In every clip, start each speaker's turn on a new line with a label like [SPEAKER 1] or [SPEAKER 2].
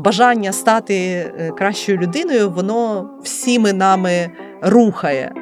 [SPEAKER 1] Бажання стати е, кращою людиною, воно всіми нами рухає.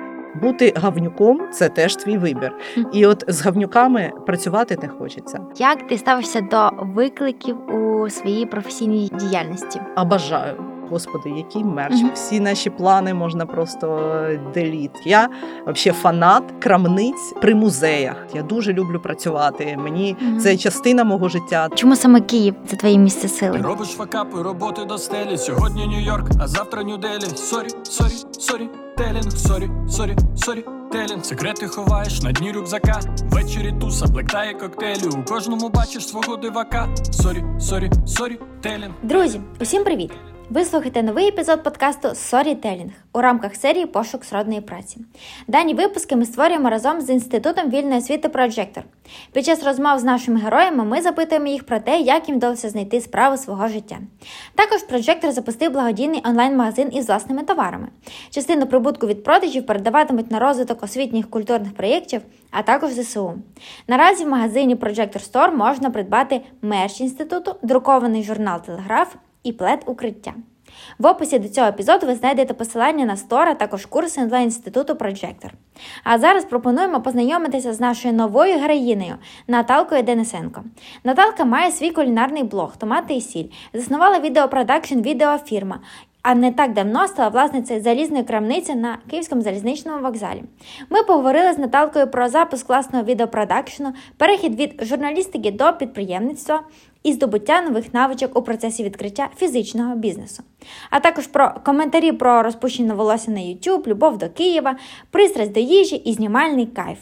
[SPEAKER 1] Бути гавнюком це теж твій вибір. І от з гавнюками працювати не хочеться.
[SPEAKER 2] Як ти ставишся до викликів у своїй професійній діяльності?
[SPEAKER 1] А бажаю. Господи, який мерч.
[SPEAKER 2] Мгм.
[SPEAKER 1] Всі наші плани можна просто деліт. Я взагалі фанат крамниць при музеях. Я дуже люблю працювати. Мені
[SPEAKER 2] Мгм.
[SPEAKER 1] це частина мого життя.
[SPEAKER 2] Чому саме Київ це твоє місце сили?
[SPEAKER 3] Робиш факапи, роботи до стелі. Сьогодні Нью-Йорк, а завтра Нью-Делі. Story, story, storytelling, story, story, storytelling. Секрети ховаєш на дні рюкзака. Ввечері туса, black tie, коктейлі. У кожному бачиш свого дивака. Story, story, storytelling.
[SPEAKER 2] Друзі, усім привіт! Ви слухаєте новий епізод подкасту Storytelling у рамках серії Пошук сродної праці. Дані випуски ми створюємо разом з Інститутом вільної освіти Projector. Під час розмов з нашими героями ми запитуємо їх про те, як їм вдалося знайти справу свого життя. Також Projector запустив благодійний онлайн-магазин із власними товарами. Частину прибутку від продажів передаватимуть на розвиток освітніх культурних проєктів, а також ЗСУ. Наразі в магазині Projector Store можна придбати мерч інституту, друкований журнал Телеграф і плед укриття. В описі до цього епізоду ви знайдете посилання на стор, а також курси для інституту Projector. А зараз пропонуємо познайомитися з нашою новою героїнею Наталкою Денисенко. Наталка має свій кулінарний блог Томати і сіль, заснувала відеопродакшн відеофірма. А не так давно стала власницею залізної крамниці на Київському залізничному вокзалі. Ми поговорили з Наталкою про запуск власного відеопродакшну, перехід від журналістики до підприємництва і здобуття нових навичок у процесі відкриття фізичного бізнесу, а також про коментарі про розпущене волосся на YouTube, любов до Києва, пристрасть до їжі і знімальний кайф.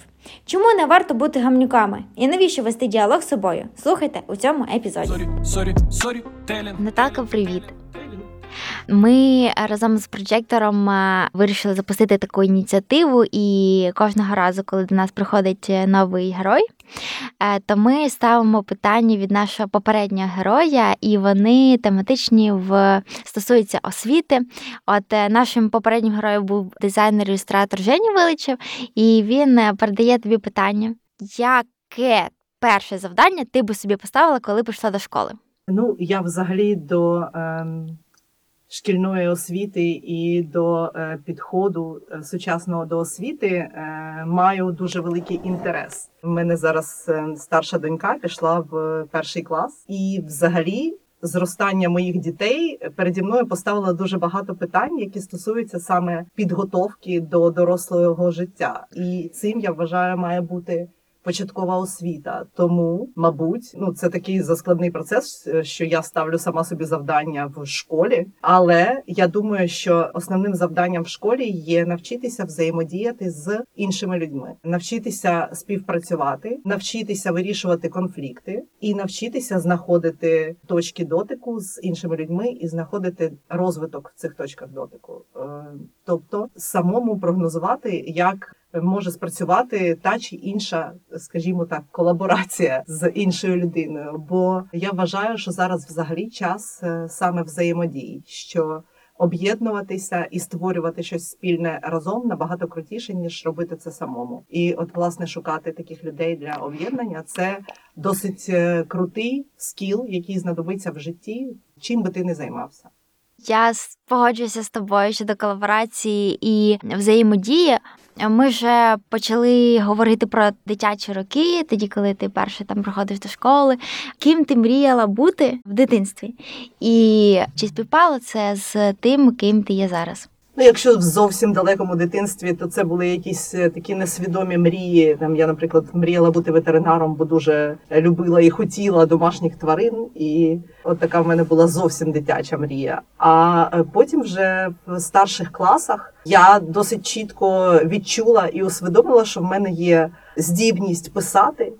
[SPEAKER 2] Чому не варто бути гамнюками? І навіщо вести діалог з собою? Слухайте у цьому епізоді.
[SPEAKER 3] Story, story, storytelling.
[SPEAKER 2] Наталка, привіт! Ми разом з проджектором е, вирішили запустити таку ініціативу, і кожного разу, коли до нас приходить е, новий герой, е, то ми ставимо питання від нашого попереднього героя, і вони тематичні в стосуються освіти. От е, нашим попереднім героєм був дизайнер-ілюстратор Жені Виличев, і він е, передає тобі питання, яке перше завдання ти би собі поставила, коли пішла до школи?
[SPEAKER 1] Ну, я взагалі до ем, шкільної освіти і до е, підходу е, сучасного до освіти е, маю дуже великий інтерес. У мене зараз старша донька пішла в перший клас, і взагалі. Зростання моїх дітей переді мною поставило дуже багато питань, які стосуються саме підготовки до дорослого життя, і цим я вважаю має бути початкова освіта. Тому, мабуть, ну це такий заскладний процес, що я ставлю сама собі завдання в школі. Але я думаю, що основним завданням в школі є навчитися взаємодіяти з іншими людьми, навчитися співпрацювати, навчитися вирішувати конфлікти і навчитися знаходити точки дотику з іншими людьми і знаходити розвиток в цих точках дотику. Е, Тобто самому прогнозувати, як може спрацювати та чи інша, скажімо так, колаборація з іншою людиною. Бо я вважаю, що зараз взагалі час е, саме взаємодії, що об'єднуватися і створювати щось спільне разом набагато крутіше ніж робити це самому. І от власне шукати таких людей для об'єднання це досить е, крутий скіл, який знадобиться в житті, чим би ти не займався.
[SPEAKER 2] Я погоджуюся з тобою щодо колаборації і взаємодії. Ми вже почали говорити про дитячі роки, тоді, коли ти перше там приходиш до школи. Ким ти мріяла бути в дитинстві? І чи співпало це з тим, ким ти є зараз?
[SPEAKER 1] Ну, якщо в зовсім далекому дитинстві, то це були якісь е, такі несвідомі мрії. Там я, наприклад, мріяла бути ветеринаром, бо дуже любила і хотіла домашніх тварин. І от така в мене була зовсім дитяча мрія. А е, потім, вже в старших класах, я досить чітко відчула і усвідомила, що в мене є здібність писати.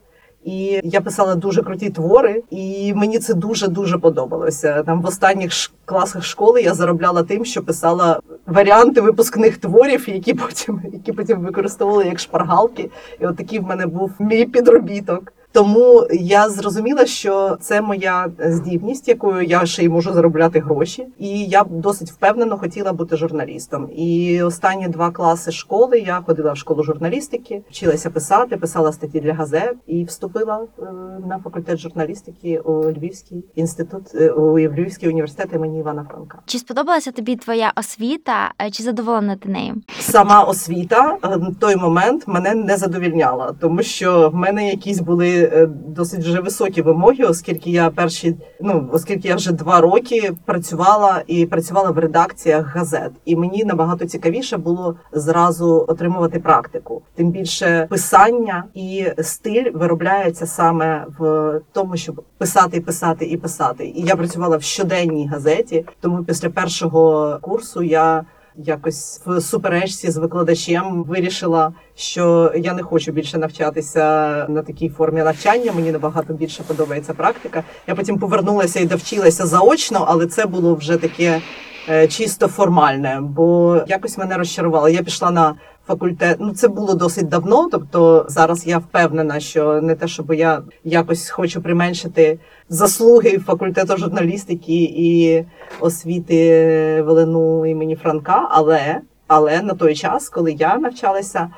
[SPEAKER 1] І я писала дуже круті твори, і мені це дуже дуже подобалося. Там в останніх класах школи я заробляла тим, що писала варіанти випускних творів, які потім які потім використовували як шпаргалки. І от такий в мене був мій підробіток. Тому я зрозуміла, що це моя здібність, якою я ще й можу заробляти гроші. І я досить впевнено хотіла бути журналістом. І останні два класи школи я ходила в школу журналістики, вчилася писати, писала статті для газет і вступила е, на факультет журналістики у Львівський інститут е, у Львівський університет імені Івана Франка.
[SPEAKER 2] Чи сподобалася тобі твоя освіта, е, чи задоволена ти нею?
[SPEAKER 1] Сама освіта на той момент мене не задовільняла, тому що в мене якісь були е, досить вже високі вимоги, оскільки я перші, ну оскільки я вже два роки працювала і працювала в редакціях газет, і мені набагато цікавіше було зразу отримувати практику. Тим більше писання і стиль виробляється саме в тому, щоб писати, писати і писати. І я працювала в щоденній газеті, тому після першого курсу я якось в суперечці з викладачем вирішила, що я не хочу більше навчатися на такій формі навчання. Мені набагато більше подобається практика. Я потім повернулася і довчилася заочно, але це було вже таке е, чисто формальне, бо якось мене розчарувало. Я пішла на факультет. Ну це було досить давно. Тобто зараз я впевнена, що не те, щоб я якось хочу применшити заслуги факультету журналістики і освіти Велину імені Франка, але але на той час, коли я навчалася,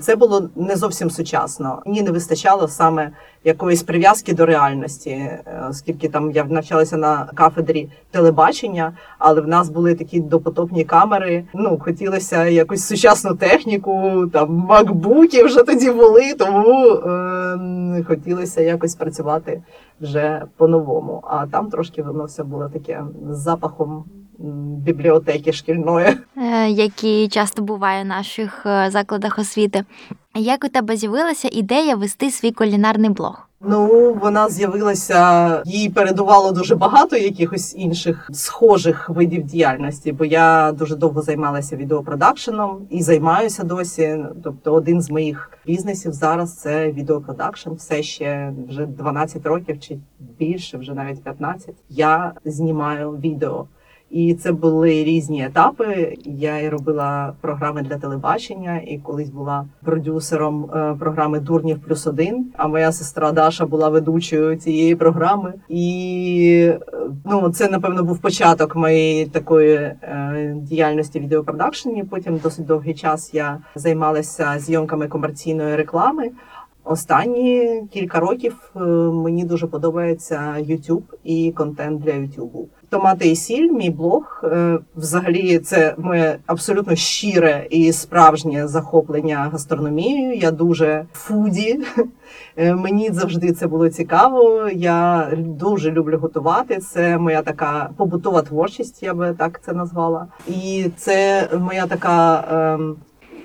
[SPEAKER 1] це було не зовсім сучасно. Мені не вистачало саме якоїсь прив'язки до реальності, е, оскільки там я навчалася на кафедрі телебачення, але в нас були такі допотопні камери. Ну хотілося якусь сучасну техніку, там макбуки вже тоді були, тому е, хотілося якось працювати вже по-новому. А там трошки воно все було таке з запахом бібліотеки шкільної.
[SPEAKER 2] Е, Які часто буває в наших е, закладах освіти. Як у тебе з'явилася ідея вести свій кулінарний блог?
[SPEAKER 1] Ну, вона з'явилася, їй передувало дуже багато якихось інших схожих видів діяльності, бо я дуже довго займалася відеопродакшеном і займаюся досі. Тобто, один з моїх бізнесів зараз це відеопродакшн. Все ще вже 12 років чи більше, вже навіть 15. Я знімаю відео. І це були різні етапи. Я і робила програми для телебачення, і колись була продюсером е, програми Дурнів плюс один. А моя сестра Даша була ведучою цієї програми. І е, ну це напевно був початок моєї такої е, діяльності відеопродакшені. Потім досить довгий час я займалася зйомками комерційної реклами. Останні кілька років е, мені дуже подобається YouTube і контент для YouTube. Томати і сіль, мій блог. е, Взагалі, це моє абсолютно щире і справжнє захоплення гастрономією. Я дуже фуді. Е, Мені завжди це було цікаво. Я дуже люблю готувати. Це моя така побутова творчість, я би так це назвала. І це моя така.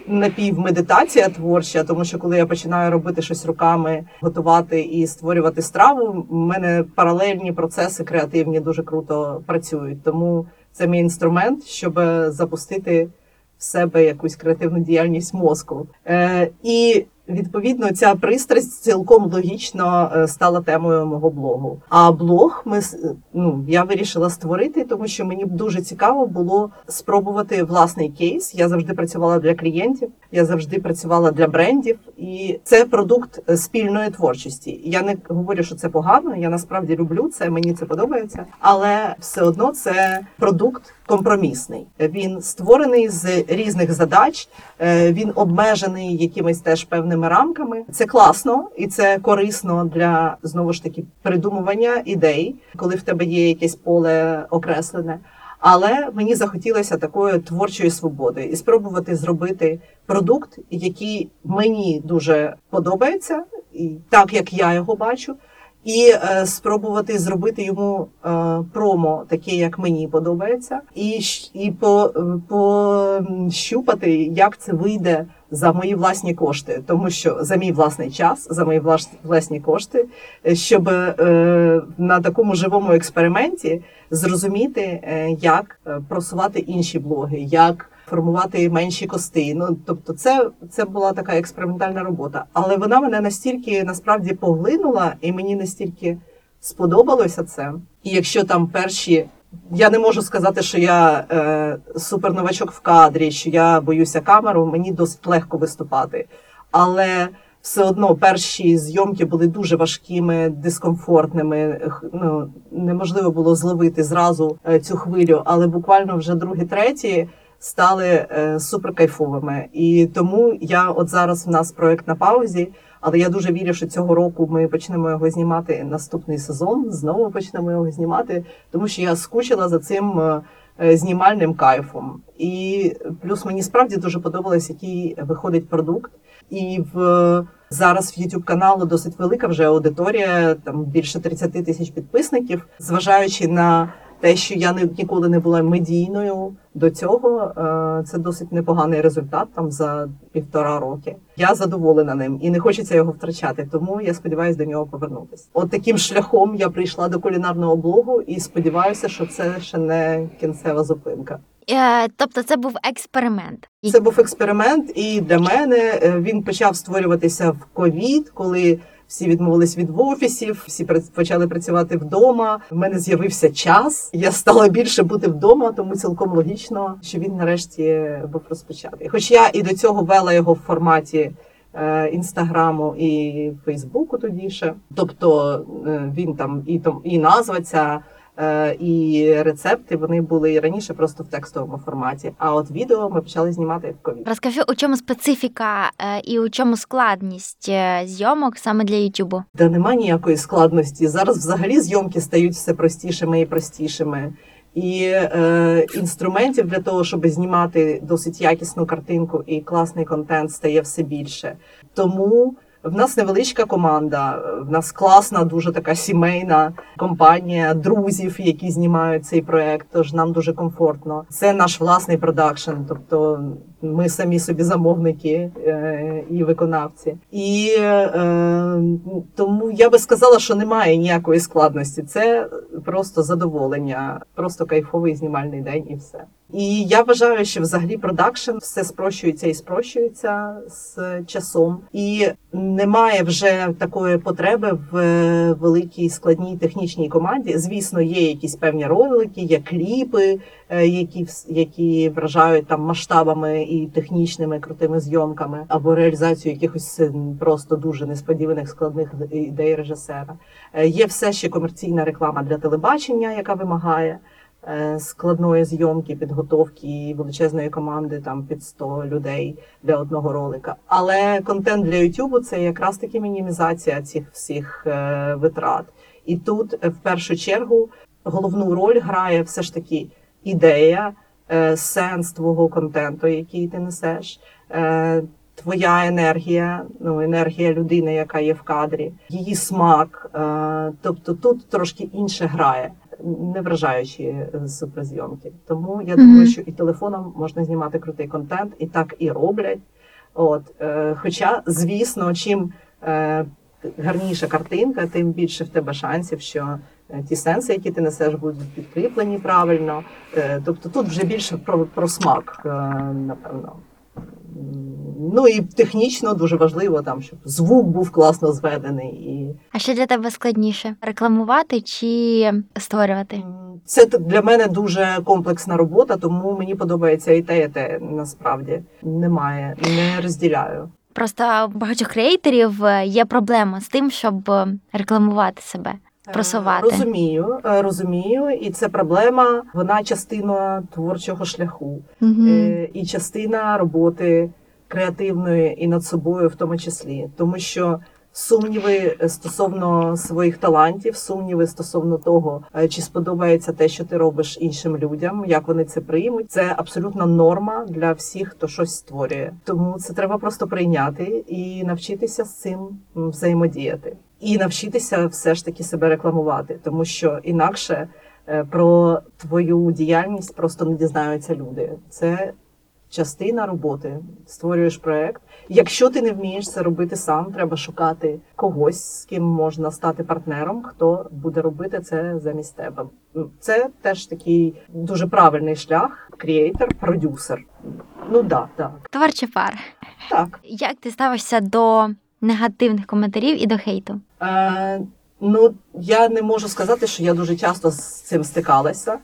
[SPEAKER 1] Напівмедитація творча, тому що коли я починаю робити щось руками, готувати і створювати страву, в мене паралельні процеси креативні дуже круто працюють. Тому це мій інструмент, щоб запустити в себе якусь креативну діяльність мозку. Е, і відповідно ця пристрасть цілком логічно е, стала темою мого блогу. А блог ми ну я вирішила створити, тому що мені дуже цікаво було спробувати власний кейс. Я завжди працювала для клієнтів, я завжди працювала для брендів, і це продукт е, спільної творчості. Я не говорю, що це погано. Я насправді люблю це, мені це подобається, але все одно це продукт компромісний. Він створений з різних задач, е, він обмежений якимись теж певними рамками. Це класно і це корисно для знову ж таки придумування ідей, коли в тебе є якесь поле окреслене. Але мені захотілося такої творчої свободи і спробувати зробити продукт, який мені дуже подобається, і так як я його бачу, і е, спробувати зробити йому е, промо таке, як мені подобається, і, і по, пощупати, як це вийде за мої власні кошти, тому що за мій власний час, за мої власні кошти, щоб е, на такому живому експерименті зрозуміти, як просувати інші блоги, як формувати менші кости. Ну тобто, це, це була така експериментальна робота. Але вона мене настільки насправді поглинула, і мені настільки сподобалося це. І якщо там перші. Я не можу сказати, що я е, суперновачок в кадрі, що я боюся камеру, мені досить легко виступати. Але все одно перші зйомки були дуже важкими, дискомфортними. Ну неможливо було зловити зразу е, цю хвилю, але буквально вже другі, треті стали е, супер. І тому я от зараз в нас проект на паузі. Але я дуже вірю, що цього року ми почнемо його знімати наступний сезон. Знову почнемо його знімати, тому що я скучила за цим е, е, знімальним кайфом. І плюс мені справді дуже подобалось, який виходить продукт. І в зараз в YouTube каналу досить велика вже аудиторія, там більше 30 тисяч підписників, зважаючи на те, що я не ніколи не була медійною до цього, е, це досить непоганий результат там за півтора роки. Я задоволена ним і не хочеться його втрачати, тому я сподіваюся до нього повернутися. От таким шляхом я прийшла до кулінарного блогу і сподіваюся, що це ще не кінцева зупинка.
[SPEAKER 2] Е, тобто це був експеримент.
[SPEAKER 1] Це був експеримент, і для мене е, він почав створюватися в ковід, коли всі відмовились від офісів, всі почали працювати вдома. В мене з'явився час. Я стала більше бути вдома, тому цілком логічно, що він нарешті був розпочатий. Хоч я і до цього вела його в форматі. е, Інстаграму і Фейсбуку тоді ще. Тобто е, він там і там і назва ця, і рецепти вони були і раніше просто в текстовому форматі. А от відео ми почали знімати в ковід.
[SPEAKER 2] Розкажи, у чому специфіка е, і у чому складність е, зйомок саме для Ютубу?
[SPEAKER 1] Та нема ніякої складності. Зараз взагалі зйомки стають все простішими і простішими. І е, інструментів для того, щоб знімати досить якісну картинку і класний контент, стає все більше. Тому в нас невеличка команда, в нас класна, дуже така сімейна компанія друзів, які знімають цей проект. Тож нам дуже комфортно. Це наш власний продакшн, тобто ми самі собі замовники е, і виконавці. І е, тому я би сказала, що немає ніякої складності. Це просто задоволення, просто кайфовий знімальний день і все. І я вважаю, що взагалі продакшн все спрощується і спрощується з часом, і немає вже такої потреби в е, великій складній технічній команді. Звісно, є якісь певні ролики, є кліпи, які які вражають там масштабами і технічними крутими зйомками або реалізацією якихось е, просто дуже несподіваних складних ідей режисера. Е, Є все ще комерційна реклама для телебачення, яка вимагає е, складної зйомки, підготовки величезної команди там під 100 людей для одного ролика. Але контент для YouTube – це якраз таки мінімізація цих всіх е, витрат. І тут е, в першу чергу головну роль грає все ж таки ідея, е, сенс твого контенту, який ти несеш. е, Твоя енергія, ну енергія людини, яка є в кадрі, її смак. Е, тобто тут трошки інше грає, не вражаючи е, суперзйомки. Тому я думаю, що і телефоном можна знімати крутий контент, і так і роблять. От, е, хоча, звісно, чим е, гарніша картинка, тим більше в тебе шансів, що ті сенси, які ти несеш, будуть підкріплені правильно. Е, тобто тут вже більше про, про смак, е, напевно. Ну і технічно дуже важливо, там, щоб звук був класно зведений. І
[SPEAKER 2] А що для тебе складніше? Рекламувати чи створювати?
[SPEAKER 1] це для мене дуже комплексна робота, тому мені подобається і те, і те насправді немає, не розділяю.
[SPEAKER 2] Просто у багатьох креаторів е, є проблема з тим, щоб е, рекламувати себе. Просувати.
[SPEAKER 1] Е, Розумію, е, розумію, і це проблема. Вона частина творчого шляху. Е, і частина роботи креативної і над собою, в тому числі, тому що сумніви стосовно своїх талантів, сумніви стосовно того, е, чи сподобається те, що ти робиш іншим людям, як вони це приймуть, це абсолютна норма для всіх, хто щось створює. Тому це треба просто прийняти і навчитися з цим взаємодіяти, і навчитися все ж таки себе рекламувати, тому що інакше. е, Про твою діяльність просто не дізнаються люди. Це частина роботи. Створюєш проект. Якщо ти не вмієш це робити сам, треба шукати когось, з ким можна стати партнером, хто буде робити це замість тебе. Це теж такий дуже правильний шлях. Кріейтор, продюсер. Ну да, так,
[SPEAKER 2] Творча пара.
[SPEAKER 1] так.
[SPEAKER 2] Як ти ставишся до негативних коментарів і до хейту?
[SPEAKER 1] Е, ну Я не можу сказати, що я дуже часто з цим стикалася.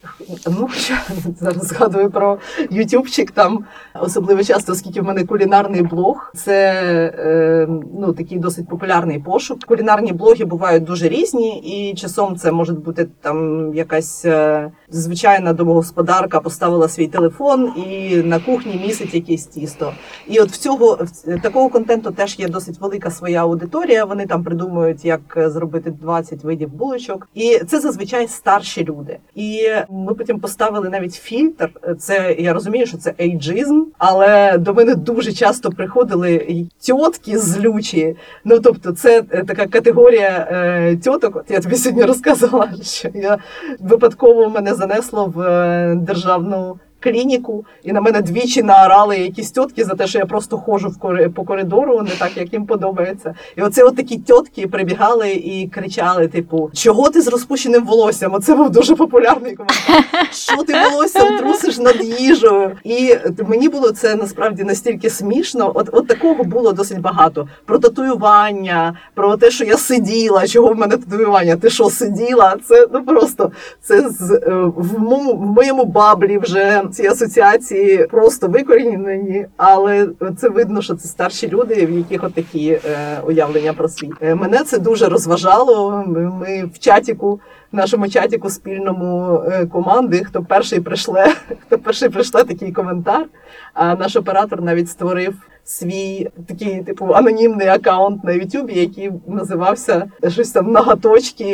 [SPEAKER 1] Ну, я зараз згадую про ютубчик, там особливо часто, оскільки в мене кулінарний блог, це е, ну, такий досить популярний пошук. Кулінарні блоги бувають дуже різні, і часом це може бути там якась е, звичайна домогосподарка поставила свій телефон і на кухні місить якесь тісто. І от в цього в такого контенту теж є досить велика своя аудиторія. Вони там придумують, як е, зробити 20 видів булочок, і це зазвичай старші люди. І ми потім поставили навіть фільтр. Це я розумію, що це ейджизм, але до мене дуже часто приходили й тьотки злючі. Ну тобто, це е, така категорія е, тьоток. От я тобі сьогодні розказувала, що я випадково мене занесло в е, державну. Клініку, і на мене двічі наорали якісь тітки за те, що я просто ходжу по коридору, не так, як їм подобається. І оце от такі тітки прибігали і кричали: типу, чого ти з розпущеним волоссям? Оце був дуже популярний коментар. Що ти волоссям трусиш над їжею? І мені було це насправді настільки смішно. От, от такого було досить багато. Про татуювання, про те, що я сиділа, чого в мене татуювання? Ти що сиділа? Це ну просто це з е, в моєму, в моєму баблі вже ці асоціації просто викорінені, але це видно, що це старші люди, в яких от такі е, уявлення про світ. Е, мене це дуже розважало. Ми, в чатіку. В нашому чатіку спільному е, команди, хто перший прийшле, хто перший прийшле такий коментар. А наш оператор навіть створив свій такий, типу, анонімний аккаунт на Ютубі, який називався щось там нагаточки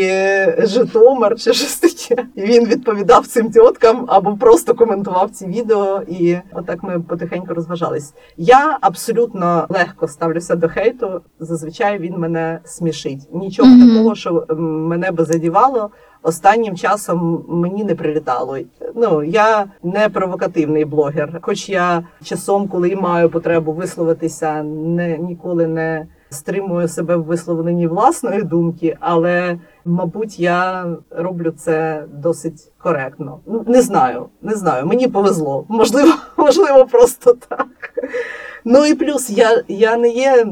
[SPEAKER 1] Житомир чи щось таке. І він відповідав цим тіткам або просто коментував ці відео, і отак ми потихеньку розважались. Я абсолютно легко ставлюся до хейту. Зазвичай він мене смішить. Нічого
[SPEAKER 2] Мгм.
[SPEAKER 1] такого, що мене би задівало. Останнім часом мені не прилітало. Ну я не провокативний блогер, хоч я часом, коли маю потребу висловитися, не ніколи не стримую себе в висловленні власної думки, але мабуть я роблю це досить коректно. Ну, Не знаю, не знаю. Мені повезло. Можливо, можливо, просто так. Ну і плюс я, я не є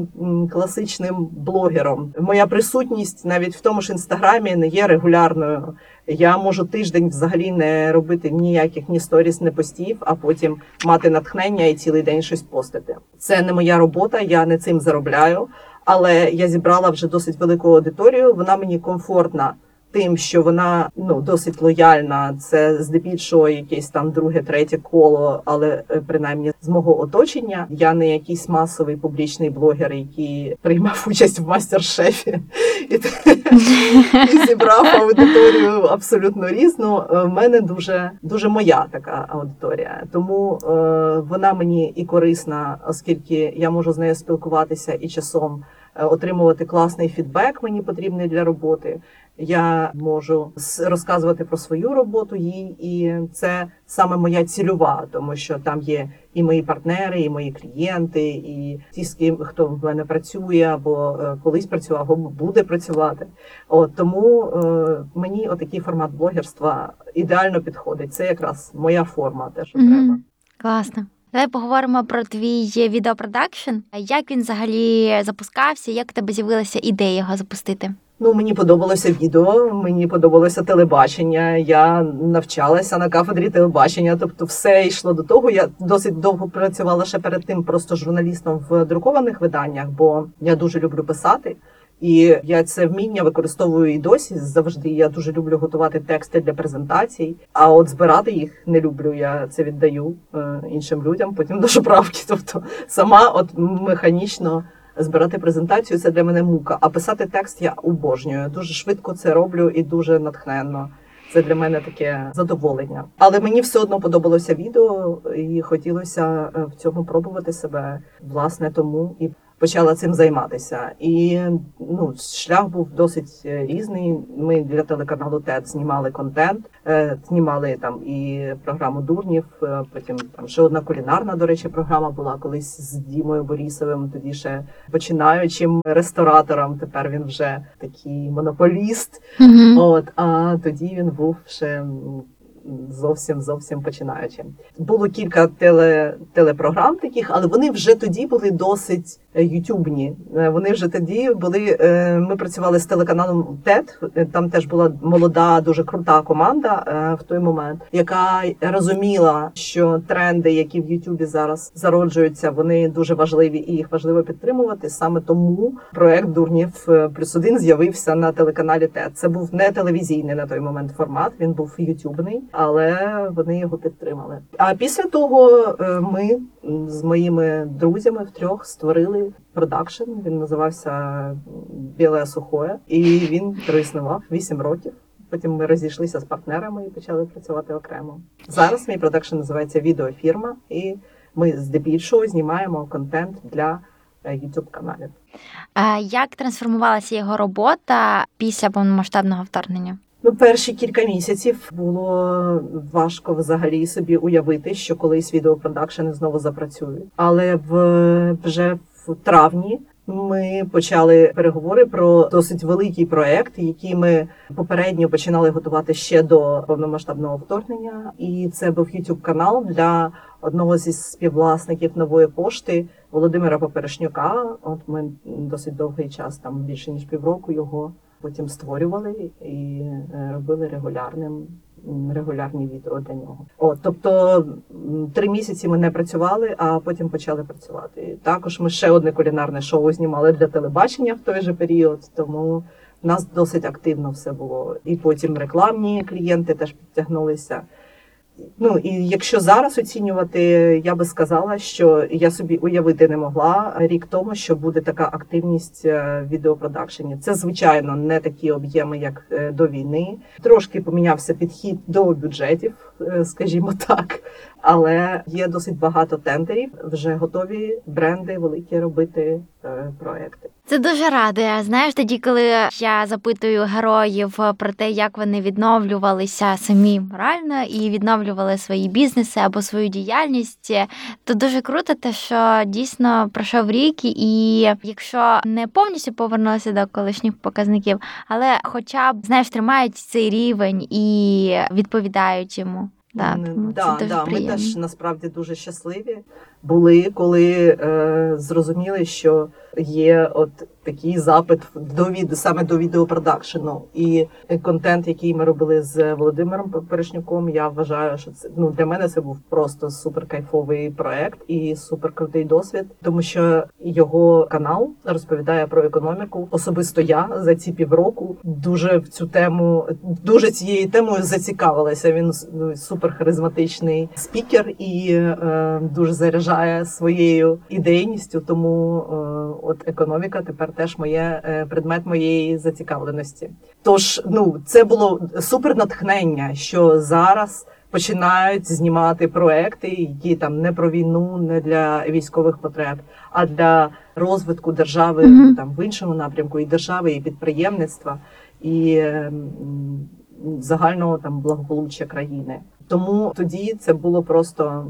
[SPEAKER 1] класичним блогером. Моя присутність навіть в тому ж інстаграмі не є регулярною. Я можу тиждень взагалі не робити ніяких ні сторіс, ні постів, а потім мати натхнення і цілий день щось постити. Це не моя робота, я не цим заробляю. Але я зібрала вже досить велику аудиторію. Вона мені комфортна тим, що вона ну досить лояльна. Це здебільшого якесь там друге, третє коло, але е, принаймні з мого оточення я не якийсь масовий публічний блогер, який приймав участь в мастер-шефі і, зібрав аудиторію абсолютно різну. Е, В мене дуже дуже моя така аудиторія, тому е, вона мені і корисна, оскільки я можу з нею спілкуватися і часом отримувати класний фідбек, мені потрібний для роботи. Я можу розказувати про свою роботу їй, і це саме моя цільова, тому що там є і мої партнери, і мої клієнти, і ті, з ким хто в мене працює, або е, колись працював, або буде працювати. От тому е, мені отакий формат блогерства ідеально підходить. Це якраз моя форма, те, що
[SPEAKER 2] Мгм.
[SPEAKER 1] треба.
[SPEAKER 2] Класно. Давай поговоримо про твій відеопродакшн. Як він взагалі запускався, як у тебе з'явилася ідея його запустити?
[SPEAKER 1] Ну, мені подобалося відео, мені подобалося телебачення. Я навчалася на кафедрі телебачення. Тобто, все йшло до того. Я досить довго працювала ще перед тим просто журналістом в друкованих виданнях, бо я дуже люблю писати. І я це вміння використовую і досі завжди. Я дуже люблю готувати тексти для презентацій. А от збирати їх не люблю. Я це віддаю е, іншим людям, потім до шоправки. Тобто сама от механічно збирати презентацію це для мене мука. А писати текст я обожнюю. Дуже швидко це роблю і дуже натхненно. Це для мене таке задоволення. Але мені все одно подобалося відео, і хотілося е, в цьому пробувати себе. Власне, тому і почала цим займатися. І ну, шлях був досить е, різний. Ми для телеканалу ТЕД знімали контент, е, знімали там і програму дурнів. е, Потім там ще одна кулінарна, до речі, програма була колись з Дімою Борісовим. Тоді ще починаючим ресторатором. Тепер він вже такий монополіст.
[SPEAKER 2] Угу.
[SPEAKER 1] От, а тоді він був ще зовсім зовсім починаючим. Було кілька теле, телепрограм таких, але вони вже тоді були досить е, ютубні. Е, Вони вже тоді були. е, Ми працювали з телеканалом ТЕД. Там теж була молода, дуже крута команда в той момент, яка розуміла, що тренди, які в Ютубі зараз зароджуються, вони дуже важливі і їх важливо підтримувати. Саме тому проект Дурнів плюс один з'явився на телеканалі ТЕД. Це був не телевізійний на той момент формат. Він був ютубний, але вони його підтримали. А після того е, ми з моїми друзями втрьох створили продакшн. Він називався Біле Сухое, і він проіснував 8 років. Потім ми розійшлися з партнерами і почали працювати окремо. Зараз мій продакшн називається Відеофірма, і ми здебільшого знімаємо контент для каналів.
[SPEAKER 2] Е, Як трансформувалася його робота після повномасштабного вторгнення?
[SPEAKER 1] Ну, перші кілька місяців було важко взагалі собі уявити, що колись відеопродакшени знову запрацюють. Але в вже в травні ми почали переговори про досить великий проект, який ми попередньо починали готувати ще до повномасштабного вторгнення. І це був youtube канал для одного зі співвласників нової пошти Володимира Поперешнюка. От ми досить довгий час, там більше ніж півроку його потім створювали і е, робили регулярним регулярні відео для нього. От, тобто три місяці ми не працювали, а потім почали працювати. Також ми ще одне кулінарне шоу знімали для телебачення в той же період, тому в нас досить активно все було. І потім рекламні клієнти теж підтягнулися. Ну і якщо зараз оцінювати, я би сказала, що я собі уявити не могла рік тому, що буде така активність е, в відеопродакшені. Це звичайно не такі об'єми, як е, до війни. Трошки помінявся підхід до бюджетів, скажімо так. Але є досить багато тендерів. Вже готові бренди великі робити е, проекти.
[SPEAKER 2] Це дуже радує. Знаєш, тоді, коли я запитую героїв про те, як вони відновлювалися самі морально і відновлювали свої бізнеси або свою діяльність, то дуже круто, те, що дійсно пройшов рік, і якщо не повністю повернулися до колишніх показників, але хоча б знаєш, тримають цей рівень і відповідають йому. Так,
[SPEAKER 1] М,
[SPEAKER 2] тому
[SPEAKER 1] да,
[SPEAKER 2] це дуже
[SPEAKER 1] да, ми
[SPEAKER 2] приємно.
[SPEAKER 1] теж насправді дуже щасливі були, коли е, зрозуміли, що є от такий запит до від саме до відеопродакшену. І контент, який ми робили з Володимиром Перешнюком, я вважаю, що це ну для мене це був просто супер кайфовий проект і супер крутий досвід, тому що його канал розповідає про економіку. Особисто я за ці півроку дуже в цю тему, дуже цією темою зацікавилася. Він ну, супер харизматичний спікер і е, дуже заряджає своєю ідейністю. Тому е, от економіка тепер теж моє е, предмет моєї зацікавленості. Тож, ну це було супер натхнення, що зараз. Починають знімати проекти, які там не про війну, не для військових потреб, а для розвитку держави
[SPEAKER 2] Мгм.
[SPEAKER 1] там в іншому напрямку, і держави, і підприємництва, і м, загального там благополуччя країни. Тому тоді це було просто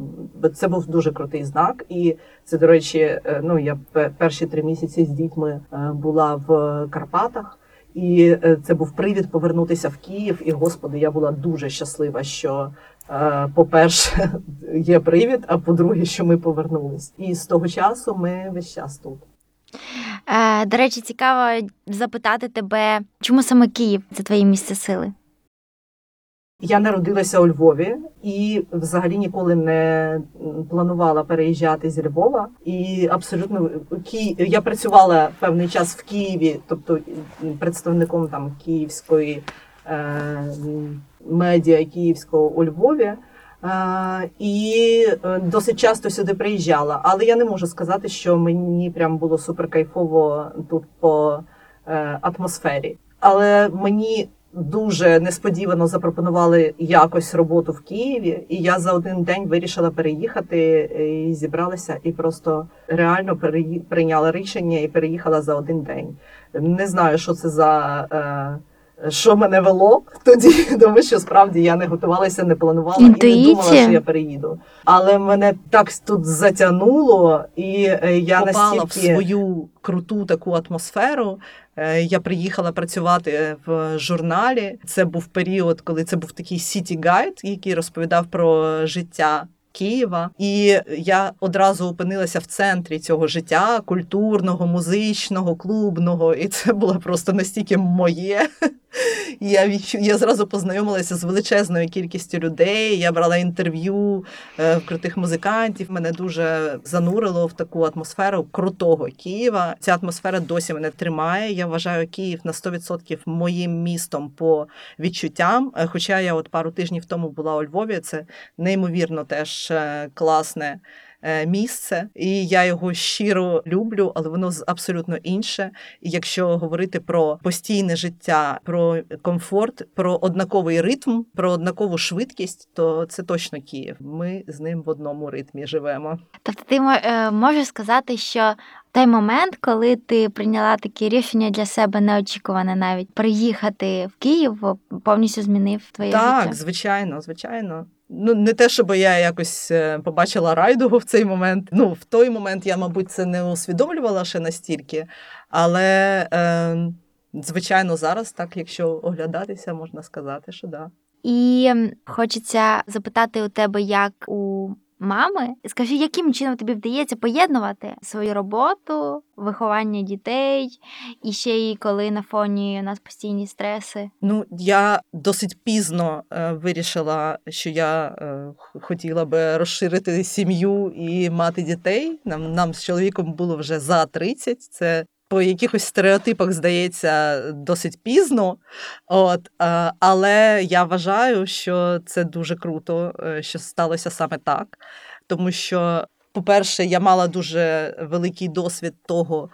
[SPEAKER 1] це був дуже крутий знак. І це, до речі, е, ну я перші три місяці з дітьми е, була в Карпатах. І е, це був привід повернутися в Київ. І господи, я була дуже щаслива, що по-перше, є привід, а по-друге, що ми повернулись. І з того часу ми весь час тут.
[SPEAKER 2] До речі, цікаво запитати тебе, чому саме Київ це твоє місце сили?
[SPEAKER 1] Я народилася у Львові і взагалі ніколи не планувала переїжджати зі Львова. І абсолютно Ки... я працювала певний час в Києві, тобто представником там київської е... медіа Київського у Львові. Е, і е, досить часто сюди приїжджала, але я не можу сказати, що мені прям було супер кайфово тут по е, атмосфері. Але мені дуже несподівано запропонували якось роботу в Києві, і я за один день вирішила переїхати е, і зібралася, і просто реально прийняла рішення і переїхала за один день. Не знаю, що це за. Е, що мене вело тоді, тому що справді я не готувалася, не планувала і не думала, що я переїду. Але мене так тут затягнуло, і е, я
[SPEAKER 4] попала в свою круту таку атмосферу. Е, Я приїхала працювати в журналі. Це був період, коли це був такий City Guide, який розповідав про життя
[SPEAKER 1] Києва, і я одразу опинилася в центрі цього життя культурного, музичного, клубного, і це було просто настільки моє. Я відчу... я зразу познайомилася з величезною кількістю людей. Я брала інтерв'ю е, в крутих музикантів. Мене дуже занурило в таку атмосферу крутого Києва. Ця атмосфера досі мене тримає. Я вважаю Київ на 100% моїм містом по відчуттям. Е, Хоча я от пару тижнів тому була у Львові, це неймовірно теж е, класне. Е, Місце, і я його щиро люблю, але воно абсолютно інше. І якщо говорити про постійне життя, про комфорт, про однаковий ритм, про однакову швидкість, то це точно Київ. Ми з ним в одному ритмі живемо.
[SPEAKER 2] Тобто ти е, можеш сказати, що той момент, коли ти прийняла таке рішення для себе неочікуване, навіть приїхати в Київ, повністю змінив твоє
[SPEAKER 1] так,
[SPEAKER 2] життя.
[SPEAKER 1] звичайно, звичайно. Ну, не те, щоб я якось е, побачила райдугу в цей момент. Ну, в той момент я, мабуть, це не усвідомлювала ще настільки. Але, е, звичайно, зараз, так, якщо оглядатися, можна сказати, що да.
[SPEAKER 2] І хочеться запитати у тебе, як у мами, скажи, яким чином тобі вдається поєднувати свою роботу, виховання дітей, і ще й коли на фоні у нас постійні стреси.
[SPEAKER 1] Ну, я досить пізно е, вирішила, що я е, хотіла би розширити сім'ю і мати дітей. Нам, нам з чоловіком було вже за 30. Це по якихось стереотипах здається досить пізно. От, е, але я вважаю, що це дуже круто, е, що сталося саме так. Тому що, по-перше, я мала дуже великий досвід того,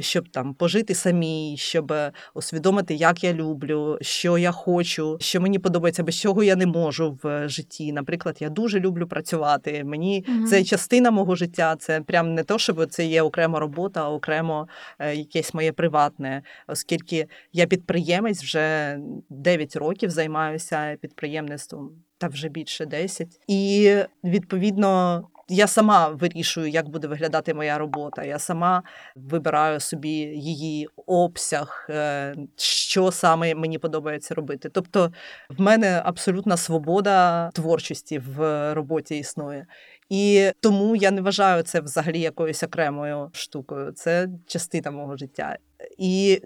[SPEAKER 1] щоб там пожити самій, щоб усвідомити, як я люблю, що я хочу, що мені подобається, без чого я не можу в житті. Наприклад, я дуже люблю працювати. Мені
[SPEAKER 2] Мгм.
[SPEAKER 1] це частина мого життя. Це прям не то, щоб це є окрема робота, а окремо е, якесь моє приватне, оскільки я підприємець вже 9 років займаюся підприємництвом, та вже більше 10. І відповідно. Я сама вирішую, як буде виглядати моя робота. Я сама вибираю собі її обсяг, е, що саме мені подобається робити. Тобто, в мене абсолютна свобода творчості в роботі існує. І тому я не вважаю це взагалі якоюсь окремою штукою. Це частина мого життя. І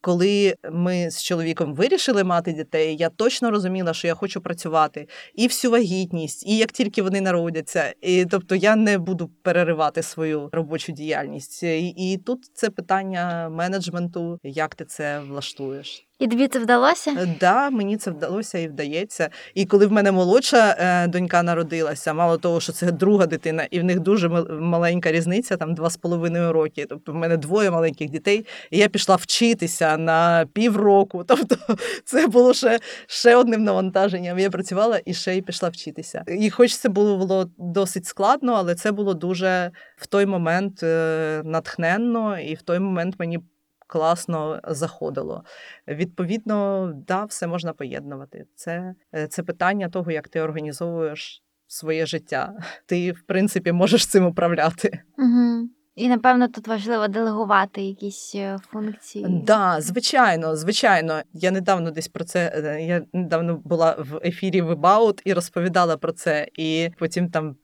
[SPEAKER 1] коли ми з чоловіком вирішили мати дітей, я точно розуміла, що я хочу працювати і всю вагітність, і як тільки вони народяться. І тобто я не буду переривати свою робочу діяльність. І, і тут це питання менеджменту, як ти це влаштуєш.
[SPEAKER 2] І тобі це вдалося?
[SPEAKER 1] Е, Да, мені це вдалося і вдається. І коли в мене молодша е, донька народилася, мало того, що це друга дитина, і в них дуже мал- маленька різниця, там два з половиною роки. Тобто в мене двоє маленьких дітей, і я пішла вчитися на півроку. Тобто це було ще, ще одним навантаженням. Я працювала і ще й пішла вчитися. І хоч це було, було досить складно, але це було дуже в той момент е, натхненно, і в той момент мені. Класно заходило. Відповідно, да, все можна поєднувати. Це, е, це питання того, як ти організовуєш своє життя. Ти, в принципі, можеш цим управляти.
[SPEAKER 2] Угу. І напевно тут важливо делегувати якісь е, функції.
[SPEAKER 1] Да, звичайно, звичайно. Я недавно десь про це. е, Я недавно була в ефірі Вебаут і розповідала про це. І потім там.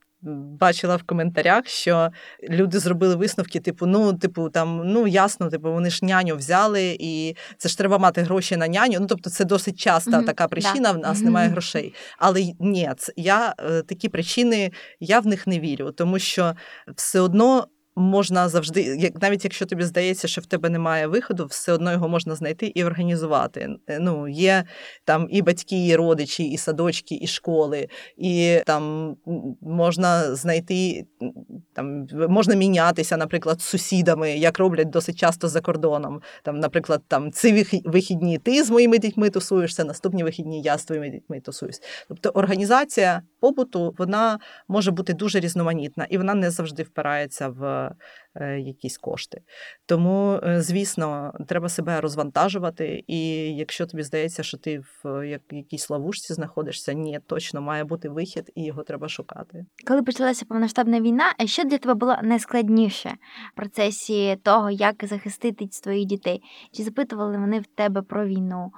[SPEAKER 1] Бачила в коментарях, що люди зробили висновки, типу, ну, типу, там, ну ясно, типу, вони ж няню взяли, і це ж треба мати гроші на няню. Ну, тобто, це досить часта
[SPEAKER 2] Мгм,
[SPEAKER 1] така
[SPEAKER 2] да.
[SPEAKER 1] причина. В нас
[SPEAKER 2] Мгм.
[SPEAKER 1] немає грошей. Але ні, я е, такі причини я в них не вірю, тому що все одно можна завжди, як навіть якщо тобі здається, що в тебе немає виходу, все одно його можна знайти і організувати. Е, Ну, є там і батьки, і родичі, і садочки, і школи, і там можна знайти там можна мінятися, наприклад, з сусідами, як роблять досить часто за кордоном. Там, наприклад, там ці вихі- вихідні ти з моїми дітьми тусуєшся, наступні вихідні я з твоїми дітьми тусуюсь. Тобто організація побуту вона може бути дуже різноманітна і вона не завжди впирається в е, якісь кошти. Тому, е, звісно, треба себе розвантажувати. І якщо тобі здається, що ти в якійсь ловушці знаходишся, ні, точно має бути вихід, і його треба шукати.
[SPEAKER 2] Коли почалася повноштабна війна, що для тебе було найскладніше в процесі того, як захистити своїх дітей? Чи запитували вони в тебе про війну?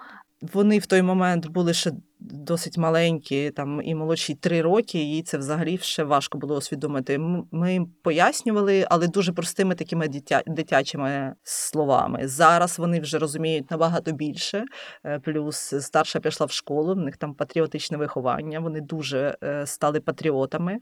[SPEAKER 1] Вони в той момент були ще досить маленькі, там і молодші три роки, їй це взагалі ще важко було усвідомити. Ми їм пояснювали, але дуже простими такими дитя, дитячими словами. Зараз вони вже розуміють набагато більше. Е, Плюс старша пішла в школу, в них там патріотичне виховання. Вони дуже е, стали патріотами.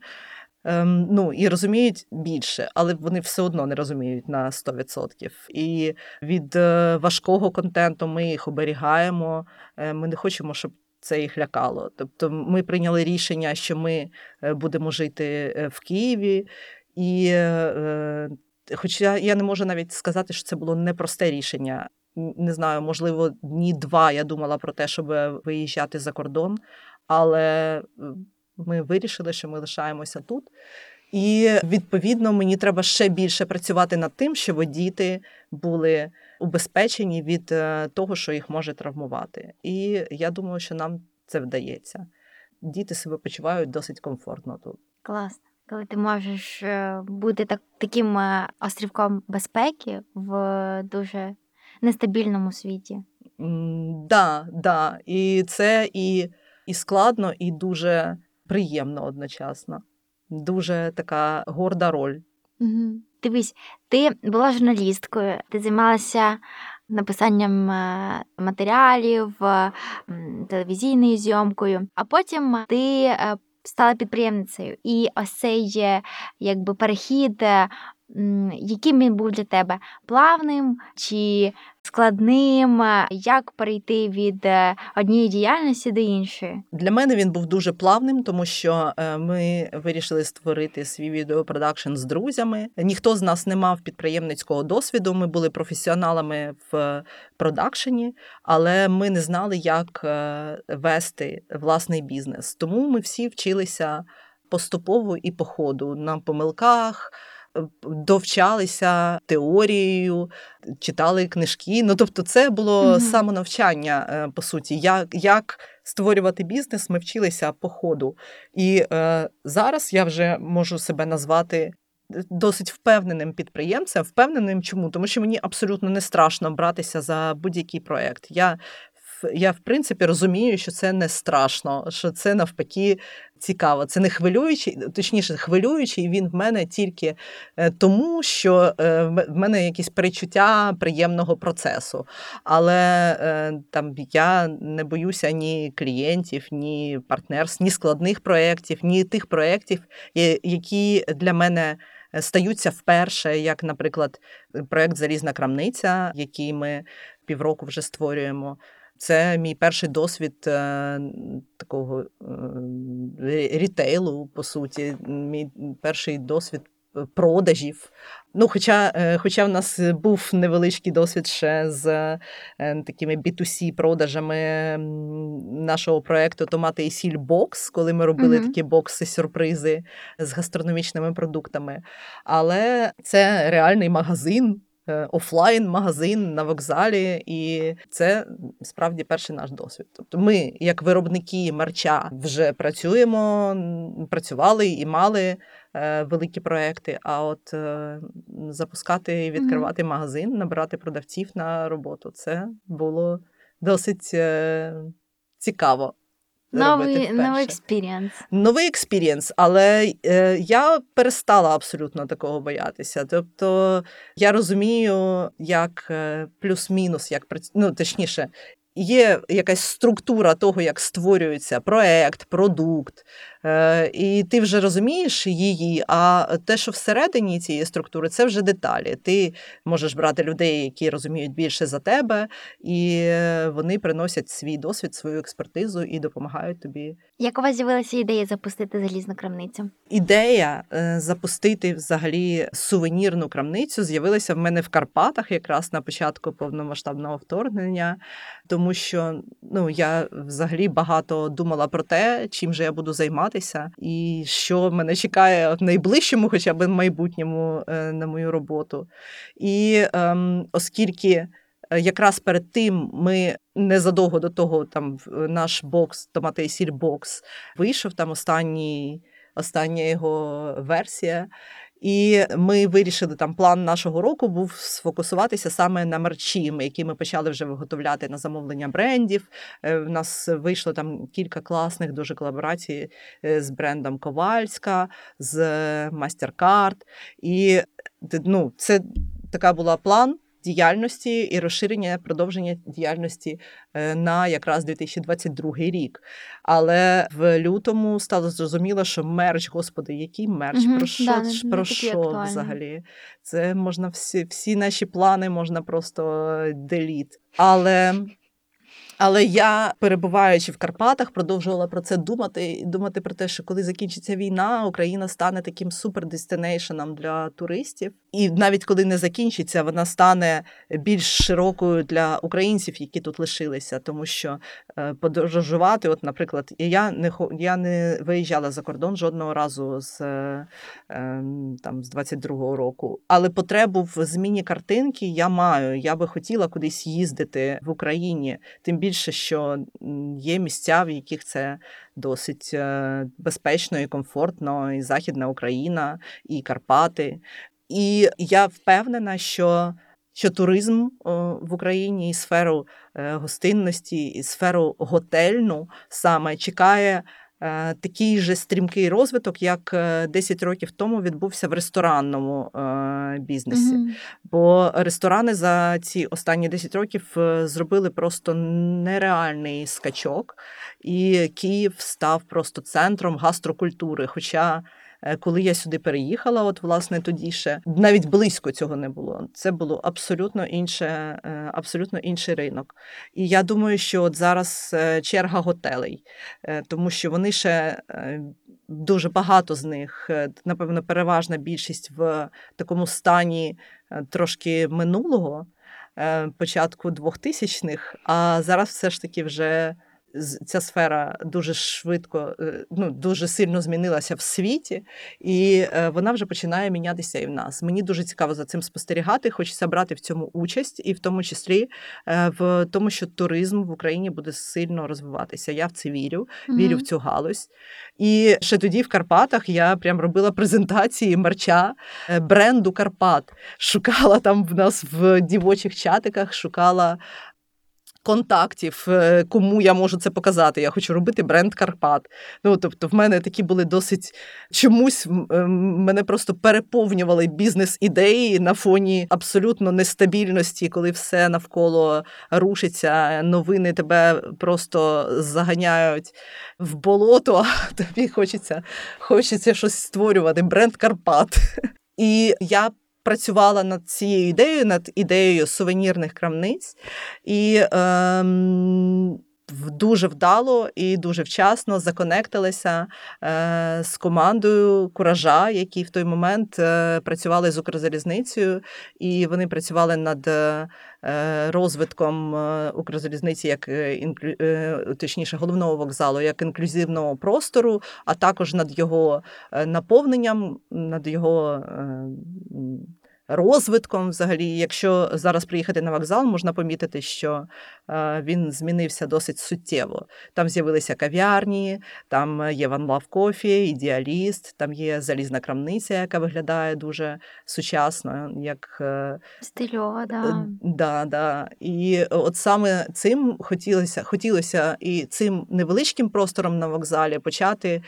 [SPEAKER 1] Ем, ну і розуміють більше, але вони все одно не розуміють на 100%. І від е, важкого контенту ми їх оберігаємо. Е, ми не хочемо, щоб це їх лякало. Тобто, ми прийняли рішення, що ми е, будемо жити е, в Києві, і е, хоча я не можу навіть сказати, що це було непросте рішення. Не знаю, можливо, дні два я думала про те, щоб виїжджати за кордон, але ми вирішили, що ми лишаємося тут. І відповідно мені треба ще більше працювати над тим, щоб діти були убезпечені від е, того, що їх може травмувати. І я думаю, що нам це вдається. Діти себе почувають досить комфортно тут.
[SPEAKER 2] Класно. Коли ти можеш е, бути так, таким е, острівком безпеки в дуже нестабільному світі.
[SPEAKER 1] М, Да, да. І це і, і складно, і дуже приємно одночасно. Дуже така горда роль.
[SPEAKER 2] Угу. Дивись, ти була журналісткою, ти займалася написанням е, матеріалів, е, телевізійною зйомкою, а потім ти е, стала підприємницею. І ось цей якби перехід, яким він був для тебе плавним чи складним, Е, як перейти від е, однієї діяльності до іншої?
[SPEAKER 1] Для мене він був дуже плавним, тому що е, ми вирішили створити свій відеопродакшн з друзями. Ніхто з нас не мав підприємницького досвіду. Ми були професіоналами в продакшені, але ми не знали, як вести власний бізнес. Тому ми всі вчилися поступово і по ходу на помилках. Е, Довчалися теорією, читали книжки. Ну тобто, це було
[SPEAKER 2] Мгм.
[SPEAKER 1] самонавчання, е, по суті. Як, як створювати бізнес, ми вчилися по ходу. І е, зараз я вже можу себе назвати досить впевненим підприємцем. Впевненим чому? Тому що мені абсолютно не страшно братися за будь-який проєкт. Я, я, в принципі, розумію, що це не страшно, що це навпаки цікаво. Це не хвилюючий, точніше, хвилюючий він в мене тільки е, тому, що е, в мене якісь перечуття приємного процесу. Але е, там я не боюся ні клієнтів, ні партнерств, ні складних проєктів, ні тих проєктів, які для мене е, стаються вперше, як, наприклад, проєкт Залізна крамниця, який ми півроку вже створюємо. Це мій перший досвід е, такого е, рітейлу, по суті, мій перший досвід е, продажів. Ну, хоча, хоча в нас був невеличкий досвід ще з такими B2C продажами нашого проекту Томати і сіль бокс, коли ми робили
[SPEAKER 2] Мгм.
[SPEAKER 1] такі бокси-сюрпризи з гастрономічними продуктами. Але це реальний магазин. Е, Офлайн-магазин на вокзалі, і це справді перший наш досвід. Тобто, ми, як виробники мерча, вже працюємо, працювали і мали е, великі проекти. А от е, запускати і відкривати магазин, набирати продавців на роботу, це було досить цікаво.
[SPEAKER 2] Новий, новий experience.
[SPEAKER 1] Новий experience, але е, я перестала абсолютно такого боятися. Тобто я розумію, як е, плюс-мінус, як ну, точніше, є якась структура того, як створюється проект, продукт, і ти вже розумієш її. А те, що всередині цієї структури, це вже деталі. Ти можеш брати людей, які розуміють більше за тебе, і е, вони приносять свій досвід, свою експертизу і допомагають тобі
[SPEAKER 2] Як у вас з'явилася ідея запустити залізну крамницю?
[SPEAKER 1] Ідея е, запустити взагалі сувенірну крамницю з'явилася в мене в Карпатах якраз на початку повномасштабного вторгнення, тому що ну я взагалі багато думала про те, чим же я буду займатися, і що мене чекає в найближчому, хоча б майбутньому е, на мою роботу. І ем, оскільки. е, Якраз перед тим ми незадовго до того, там наш бокс, томати і сіль бокс, вийшов там останній остання його версія. І ми вирішили там план нашого року був сфокусуватися саме на мерчі, які ми почали вже виготовляти на замовлення брендів. У В нас вийшло там кілька класних дуже колаборацій е, з брендом Ковальська, з MasterCard. І ну, це така була план діяльності і розширення продовження діяльності е, на якраз 2022 рік. Але в лютому стало зрозуміло, що мерч, господи, який мерч? Про що,
[SPEAKER 2] да, не- не
[SPEAKER 1] про що взагалі? Це можна всі, всі наші плани можна просто деліт. Але. Але я, перебуваючи в Карпатах, продовжувала про це думати і думати про те, що коли закінчиться війна, Україна стане таким супердестинейшеном для туристів. І навіть коли не закінчиться, вона стане більш широкою для українців, які тут лишилися, тому що подорожувати, от, наприклад, я не я не виїжджала за кордон жодного разу з е, ем, там з 22-го року. Але потребу в зміні картинки я маю. Я би хотіла кудись їздити в Україні. Тим більше, що є місця, в яких це досить е, безпечно і комфортно, і Західна Україна, і Карпати. І я впевнена, що, що туризм в Україні і сферу е, гостинності, і сферу готельну саме чекає. е, Такий же стрімкий розвиток, як е, 10 років тому відбувся в ресторанному е, бізнесі.
[SPEAKER 2] Мгм.
[SPEAKER 1] Бо ресторани за ці останні 10 років е, зробили просто нереальний скачок, і Київ став просто центром гастрокультури. Хоча, е, коли я сюди переїхала, от власне тоді ще навіть близько цього не було. Це було абсолютно інше, е, абсолютно інший ринок. І я думаю, що от зараз е, черга готелей, е, тому що вони ще. е, Дуже багато з них, е, напевно, переважна більшість в такому стані е, трошки минулого, е, початку 2000-х, а зараз все ж таки вже ця сфера дуже швидко, е, ну дуже сильно змінилася в світі, і е, вона вже починає мінятися і в нас. Мені дуже цікаво за цим спостерігати. Хочеться брати в цьому участь, і в тому числі е, в тому, що туризм в Україні буде сильно розвиватися. Я в це вірю, вірю
[SPEAKER 2] Мгм.
[SPEAKER 1] в цю галузь. І ще тоді в Карпатах я прям робила презентації мерча е, бренду Карпат. Шукала там в нас в дівочих чатиках, шукала. Контактів, е, кому я можу це показати. Я хочу робити бренд Карпат. Ну тобто, в мене такі були досить чомусь е, мене просто переповнювали бізнес-ідеї на фоні абсолютно нестабільності, коли все навколо рушиться, новини тебе просто заганяють в болото, а тобі хочеться, хочеться щось створювати. Бренд Карпат. І я працювала над цією ідеєю, над ідеєю сувенірних крамниць, і ем, дуже вдало і дуже вчасно законектилися е, з командою Куража, які в той момент е, працювали з Укрзалізницею, і вони працювали над е, розвитком е, Укрзалізниці як е, е, точніше головного вокзалу, як інклюзивного простору, а також над його е, наповненням, над його е, розвитком. Взагалі, якщо зараз приїхати на вокзал, можна помітити, що е, він змінився досить суттєво. Там з'явилися кав'ярні, там є One Love Coffee, ідеаліст, там є залізна крамниця, яка виглядає дуже сучасно, як е,
[SPEAKER 2] Стильова, да.
[SPEAKER 1] Е, Да, да. І от саме цим хотілося, хотілося і цим невеличким простором на вокзалі почати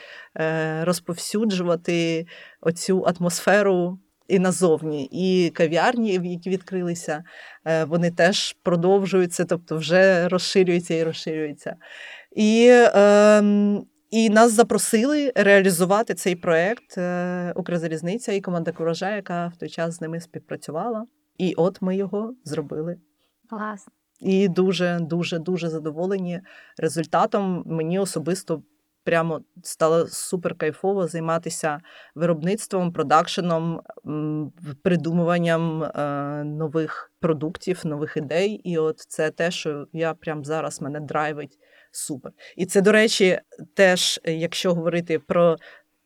[SPEAKER 1] розповсюджувати оцю атмосферу і назовні. І кав'ярні, які відкрилися, е, вони теж продовжуються, тобто вже розширюються і розширюються. І, ем, і нас запросили реалізувати цей проект е, Укрзалізниця і команда Куража, яка в той час з ними співпрацювала. І от ми його зробили.
[SPEAKER 2] Клас.
[SPEAKER 1] І дуже, дуже, дуже задоволені результатом. Мені особисто прямо стало супер кайфово займатися виробництвом, продакшеном, придумуванням е, нових продуктів, нових ідей. І от це те, що я прямо зараз мене драйвить супер. І це, до речі, теж, е, якщо говорити про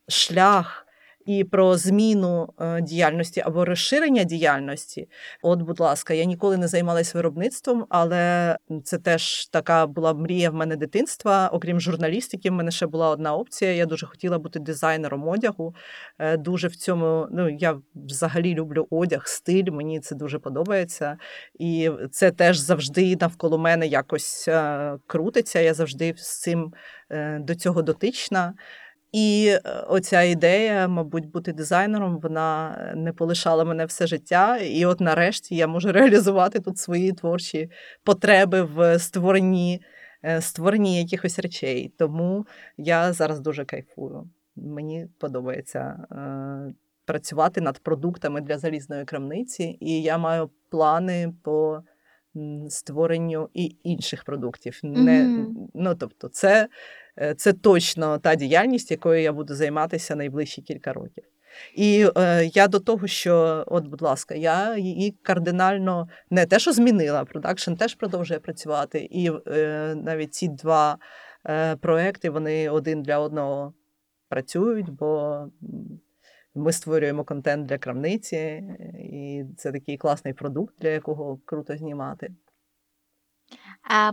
[SPEAKER 1] шлях і про зміну е, діяльності або розширення діяльності. От, будь ласка, я ніколи не займалась виробництвом, але це теж така була мрія в мене дитинства. Окрім журналістики, в мене ще була одна опція. Я дуже хотіла бути дизайнером одягу. Е, Дуже в цьому, ну я взагалі люблю одяг, стиль. Мені це дуже подобається. І це теж завжди навколо мене якось е, крутиться. Я завжди з цим до цього дотична. І е, оця ідея, мабуть, бути дизайнером, вона е, не полишала мене все життя. І от нарешті я можу реалізувати тут свої творчі потреби в створенні, е, створенні якихось речей. Тому я зараз дуже кайфую. Мені подобається е, працювати над продуктами для залізної крамниці, і я маю плани по створенню і інших продуктів. Не,
[SPEAKER 2] Мгм.
[SPEAKER 1] ну, тобто, це, це точно та діяльність, якою я буду займатися найближчі кілька років. І е, я до того, що, от, будь ласка, я її кардинально не те, що змінила, продакшн теж продовжує працювати. І е, навіть ці два е, проекти вони один для одного працюють, бо ми створюємо контент для крамниці, е, і це такий класний продукт, для якого круто знімати.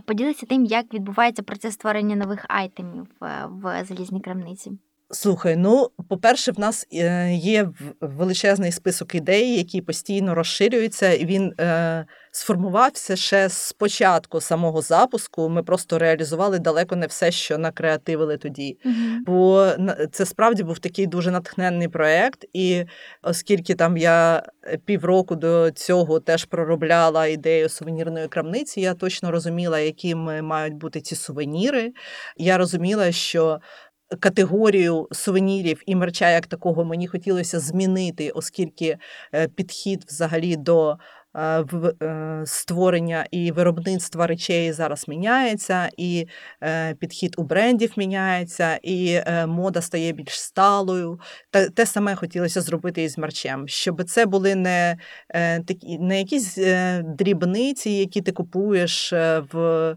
[SPEAKER 2] Поділися тим, як відбувається процес створення нових айтемів е, в залізній крамниці.
[SPEAKER 1] Слухай, ну по-перше, в нас е, є величезний список ідей, які постійно розширюються, і він е, сформувався ще з початку самого запуску. Ми просто реалізували далеко не все, що накреативили тоді. Бо це справді був такий дуже натхненний проект, і оскільки там я е, півроку до цього теж проробляла ідею сувенірної крамниці, я точно розуміла, якими мають бути ці сувеніри. Я розуміла, що категорію сувенірів і мерча як такого мені хотілося змінити, оскільки е, підхід взагалі до е, е, створення і виробництва речей зараз міняється, і підхід у брендів міняється, і мода стає більш сталою. Та те саме хотілося зробити із мерчем, щоб це були не такі не якісь дрібниці, які ти купуєш в.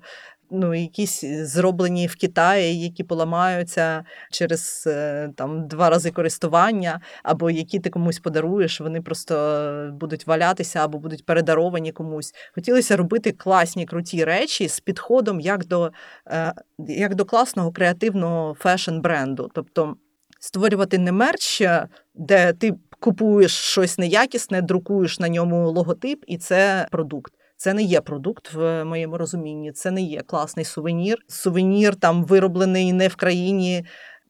[SPEAKER 1] Ну, якісь зроблені в Китаї, які поламаються через е, там два рази користування, або які ти комусь подаруєш, вони просто будуть валятися або будуть передаровані комусь. Хотілося робити класні круті речі з підходом як до, е, як до класного креативного фешн-бренду. Тобто створювати не мерч, е, де ти купуєш щось неякісне, друкуєш на ньому логотип, і це продукт. Це не є продукт в моєму розумінні. Це не є класний сувенір. Сувенір там вироблений не в країні,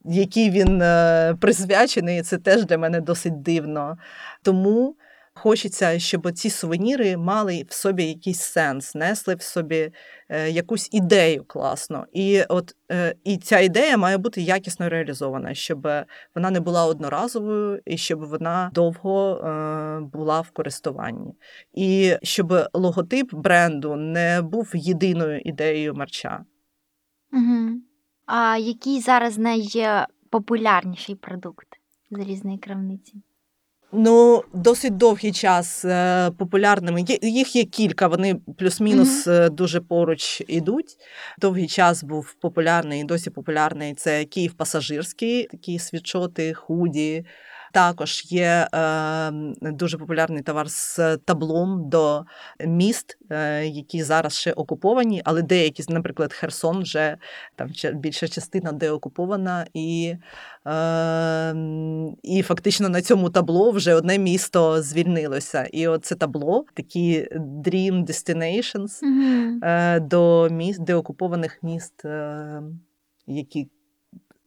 [SPEAKER 1] який він е, присвячений. Це теж для мене досить дивно. Тому хочеться, щоб ці сувеніри мали в собі якийсь сенс, несли в собі е, якусь ідею класно. І от е, і ця ідея має бути якісно реалізована, щоб вона не була одноразовою і щоб вона довго е, була в користуванні. І щоб логотип бренду не був єдиною ідеєю мерча.
[SPEAKER 2] Угу. А який зараз найпопулярніший продукт залізної крамниці?
[SPEAKER 1] Ну, досить довгий час е, популярними. Їх є кілька, вони плюс-мінус е, дуже поруч ідуть. Довгий час був популярний і досі популярний. Це Київ пасажирський, такі світшоти, худі. Також є е, дуже популярний товар з таблом до міст, е, які зараз ще окуповані, але деякі, наприклад, Херсон, вже там більша частина деокупована, і, е, і фактично на цьому табло вже одне місто звільнилося. І оце табло, такі Dream Destinations е, до міст, деокупованих міст, е, які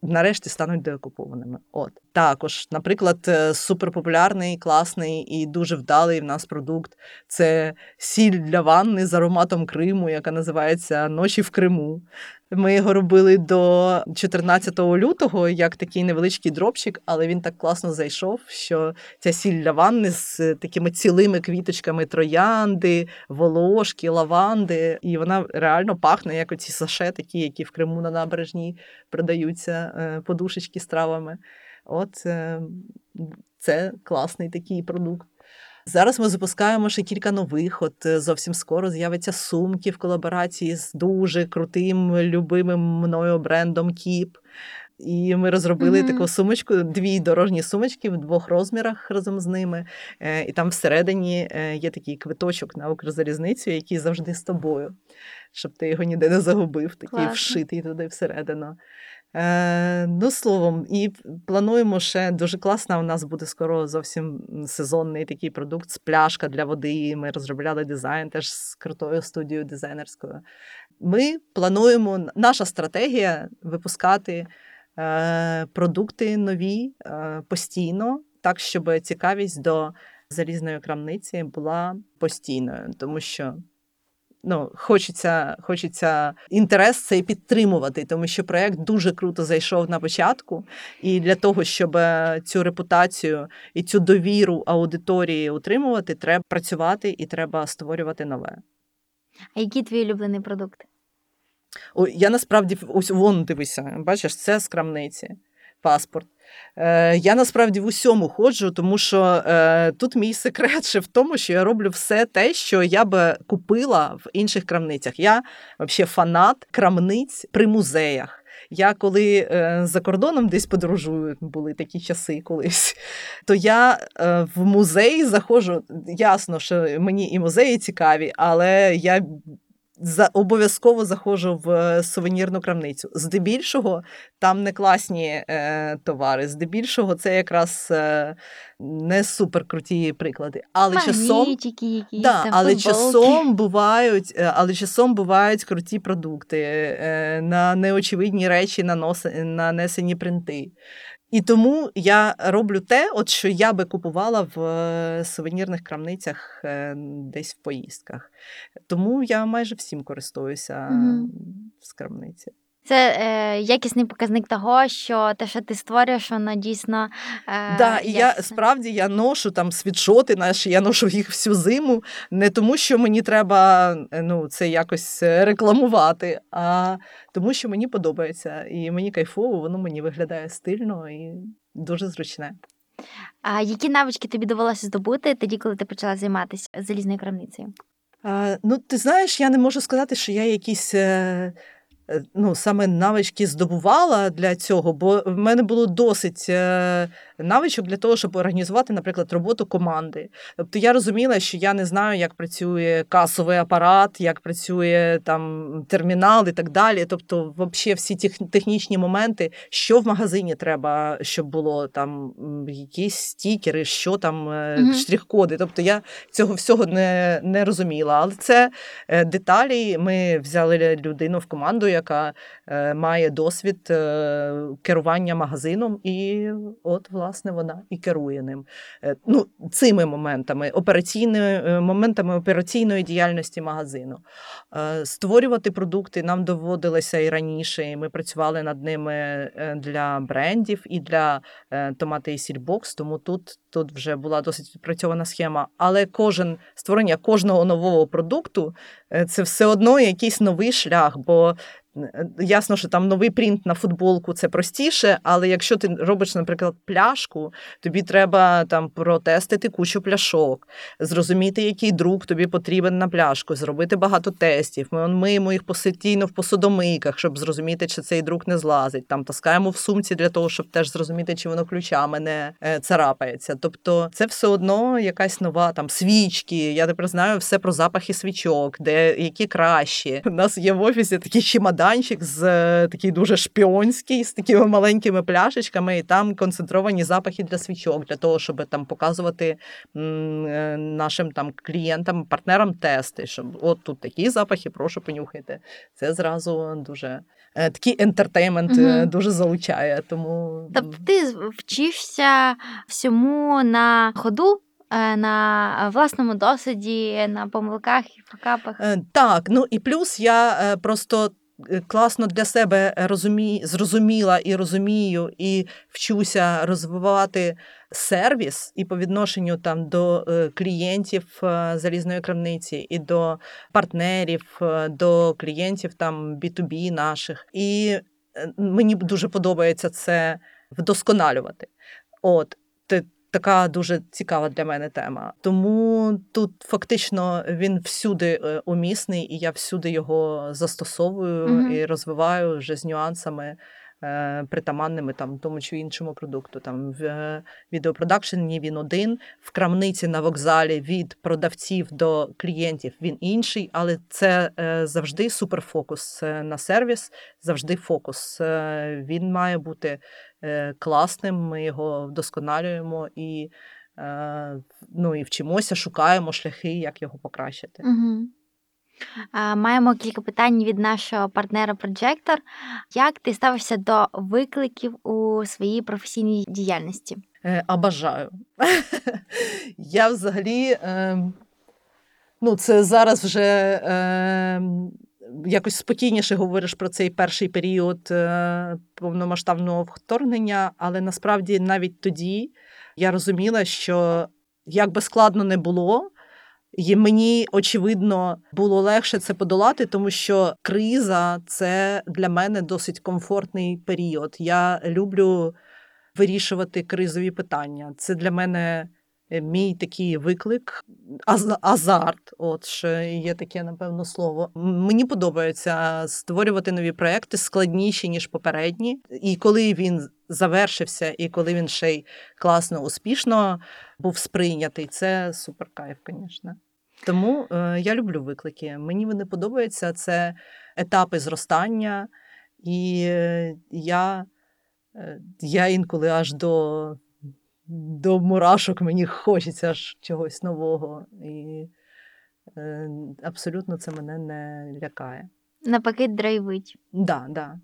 [SPEAKER 1] нарешті стануть деокупованими. От також, наприклад, е, суперпопулярний, класний і дуже вдалий в нас продукт це сіль для ванни з ароматом Криму, яка називається Ночі в Криму. Ми його робили до 14 лютого як такий невеличкий дропчик, але він так класно зайшов, що ця сіль для ванни з такими цілими квіточками троянди, волошки, лаванди, і вона реально пахне, як оці саше, такі, які в Криму на набережній продаються, е, подушечки з травами. От е, це класний такий продукт. Зараз ми запускаємо ще кілька нових. От е, зовсім скоро з'явиться сумки в колаборації з дуже крутим, любимим мною брендом Кіп. І ми розробили
[SPEAKER 2] Мгм.
[SPEAKER 1] таку сумочку, дві дорожні сумочки в двох розмірах разом з ними. Е, І там всередині е, є такий квиточок на Укрзалізницю, який завжди з тобою, щоб ти його ніде не загубив, такий
[SPEAKER 2] Класно.
[SPEAKER 1] вшитий туди всередину. Е, ну, словом, і плануємо ще дуже класно. У нас буде скоро зовсім сезонний такий продукт з пляшка для води. Ми розробляли дизайн теж з крутою студією дизайнерською. Ми плануємо, наша стратегія випускати е, продукти нові е, постійно, так, щоб цікавість до залізної крамниці була постійною, тому що. Ну, хочеться, хочеться інтерес цей підтримувати, тому що проект дуже круто зайшов на початку. І для того, щоб е, цю репутацію і цю довіру аудиторії утримувати, треба працювати і треба створювати нове.
[SPEAKER 2] А які твої улюблені продукти?
[SPEAKER 1] Ой, я насправді ось вон дивися, бачиш, це з крамниці, паспорт. Е, я насправді в усьому ходжу, тому що е, тут мій секрет ще в тому, що я роблю все те, що я би купила в інших крамницях. Я взагалі фанат крамниць при музеях. Я коли е, за кордоном десь подорожую, були такі часи колись, то я е, в музей заходжу. Ясно, що мені і музеї цікаві, але я за обов'язково заходжу в е, сувенірну крамницю. Здебільшого там не класні е, товари, здебільшого це якраз е, не супер круті приклади. Але часом
[SPEAKER 2] якісь,
[SPEAKER 1] Да,
[SPEAKER 2] там,
[SPEAKER 1] але
[SPEAKER 2] футболки.
[SPEAKER 1] часом бувають, е, але часом бувають круті продукти е, на неочевидні речі наноси- нанесені принти. І тому я роблю те, от що я би купувала в е, сувенірних крамницях е, десь в поїздках. Тому я майже всім користуюся
[SPEAKER 2] Мгм.
[SPEAKER 1] з крамниці.
[SPEAKER 2] Це е, якісний показник того, що те, що ти створюєш, воно дійсно. Е,
[SPEAKER 1] Да, і я справді я ношу там світшоти наші, я ношу їх всю зиму. Не тому, що мені треба е, ну, це якось е, рекламувати, а тому, що мені подобається. І мені кайфово, воно мені виглядає стильно і дуже зручне.
[SPEAKER 2] А які навички тобі довелося здобути тоді, коли ти почала займатися залізною крамницею?
[SPEAKER 1] Ну, ти знаєш, я не можу сказати, що я якісь. Е... Ну, саме навички здобувала для цього, бо в мене було досить е, навичок для того, щоб організувати, наприклад, роботу команди. Тобто я розуміла, що я не знаю, як працює касовий апарат, як працює там термінал і так далі. Тобто, взагалі, всі технічні моменти, що в магазині треба, щоб було там якісь стікери, що там
[SPEAKER 2] Мгм.
[SPEAKER 1] штрих-коди. Тобто я цього всього не, не розуміла. Але це деталі. Ми взяли людину в команду, яка е, має досвід е, керування магазином, і от, власне, вона і керує ним. Е, Ну, цими моментами, операційними моментами операційної діяльності магазину. Створювати продукти нам доводилося і раніше. і Ми працювали над ними для брендів і для томати і сільбокс, тому тут, тут вже була досить відпрацьована схема. Але кожен створення кожного нового продукту це все одно якийсь новий шлях. бо Ясно, що там новий принт на футболку це простіше, але якщо ти робиш, наприклад, пляшку, тобі треба там протестити кучу пляшок, зрозуміти, який друк тобі потрібен на пляшку, зробити багато тестів. Ми миємо їх постійно в посудомийках, щоб зрозуміти, чи цей друк не злазить. Там таскаємо в сумці для того, щоб теж зрозуміти, чи воно ключами не е, царапається. Тобто, це все одно якась нова там свічки. Я тепер знаю все про запахи свічок, де які кращі. У нас є в офісі такі такий чемоданчик з е, такий дуже шпіонський, з такими маленькими пляшечками, і там концентровані запахи для свічок, для того, щоб там показувати е, нашим там клієнтам, партнерам тести, щоб от тут такі запахи, прошу понюхайте. Це зразу дуже е, такий ентертеймент
[SPEAKER 2] Мгм.
[SPEAKER 1] дуже залучає. Тому
[SPEAKER 2] Тобто ти вчишся всьому на ходу, на власному досвіді, на помилках і факапах.
[SPEAKER 1] Е, Так, ну і плюс я просто класно для себе розумі... зрозуміла і розумію, і вчуся розвивати сервіс і по відношенню там до е, клієнтів е, залізної крамниці, і до партнерів, е, до клієнтів там B2B наших. І е, мені дуже подобається це вдосконалювати. От. Така дуже цікава для мене тема. Тому тут фактично він всюди е, умісний, і я всюди його застосовую
[SPEAKER 2] угу.
[SPEAKER 1] і розвиваю вже з нюансами притаманними там тому чи іншому продукту. Там в е, відеопродакшені він один, в крамниці на вокзалі від продавців до клієнтів він інший, але це е, завжди суперфокус е, на сервіс, завжди фокус. Е, Він має бути е, класним. Ми його вдосконалюємо і. е, Ну і вчимося, шукаємо шляхи, як його покращити.
[SPEAKER 2] Угу. Маємо кілька питань від нашого партнера Projector. Як ти ставишся до викликів у своїй професійній діяльності?
[SPEAKER 1] Е, А бажаю. Я взагалі. Е, ну, це зараз вже е, якось спокійніше говориш про цей перший період е, повномасштабного вторгнення, але насправді навіть тоді я розуміла, що як би складно не було. І мені очевидно було легше це подолати, тому що криза це для мене досить комфортний період. Я люблю вирішувати кризові питання. Це для мене е, мій такий виклик, аз- азарт. От ще є таке, напевно, слово. Мені подобається створювати нові проекти складніші, ніж попередні. І коли він завершився, і коли він ще й класно, успішно був сприйнятий, це супер кайф, звісно. Тому е, я люблю виклики. Мені вони подобаються. Це етапи зростання, і е, я, е, я інколи аж до, до мурашок мені хочеться аж чогось нового. І е, абсолютно це мене не лякає.
[SPEAKER 2] Навпаки, драйвить.
[SPEAKER 1] Да, да.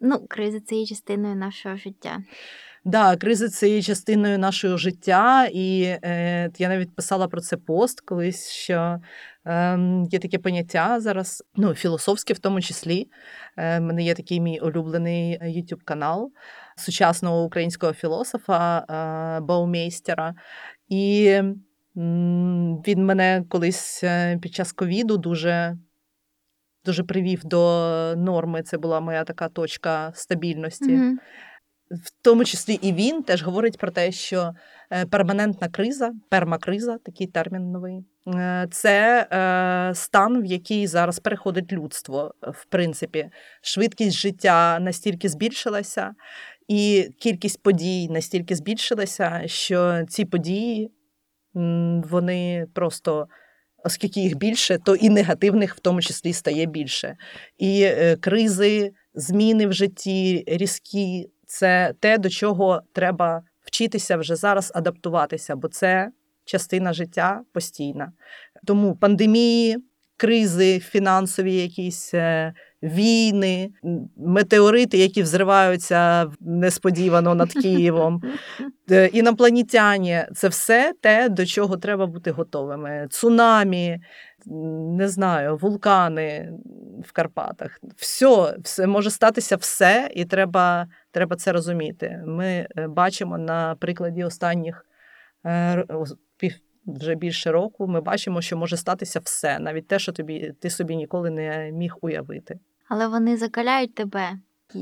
[SPEAKER 2] Ну, криза це є частиною нашого життя.
[SPEAKER 1] Да, криза це є частиною нашого життя, і е, я навіть писала про це пост колись, що е, є таке поняття зараз, ну, філософське в тому числі. Е, мене є такий мій улюблений youtube канал сучасного українського філософа е, Баумейстера. І м, він мене колись е, під час ковіду дуже. Дуже привів до норми. Це була моя така точка стабільності
[SPEAKER 2] Мгм.
[SPEAKER 1] В тому числі і він теж говорить про те, що е, перманентна криза, пермакриза, такий термін новий, е, це е, стан, в який зараз переходить людство. В принципі, швидкість життя настільки збільшилася, і кількість подій настільки збільшилася, що ці події вони просто. Оскільки їх більше, то і негативних в тому числі стає більше. І е, кризи, зміни в житті, різкі це те, до чого треба вчитися вже зараз адаптуватися, бо це частина життя постійна. Тому пандемії, кризи, фінансові якісь е, війни, метеорити, які взриваються несподівано над Києвом, е, інопланетяні це все те, до чого треба бути готовими. Цунамі, не знаю, вулкани в Карпатах. Все, все може статися все, і треба, треба це розуміти. Ми е, бачимо на прикладі останніх е. Вже більше року ми бачимо, що може статися все, навіть те, що тобі ти собі ніколи не міг уявити.
[SPEAKER 2] Але вони закаляють тебе.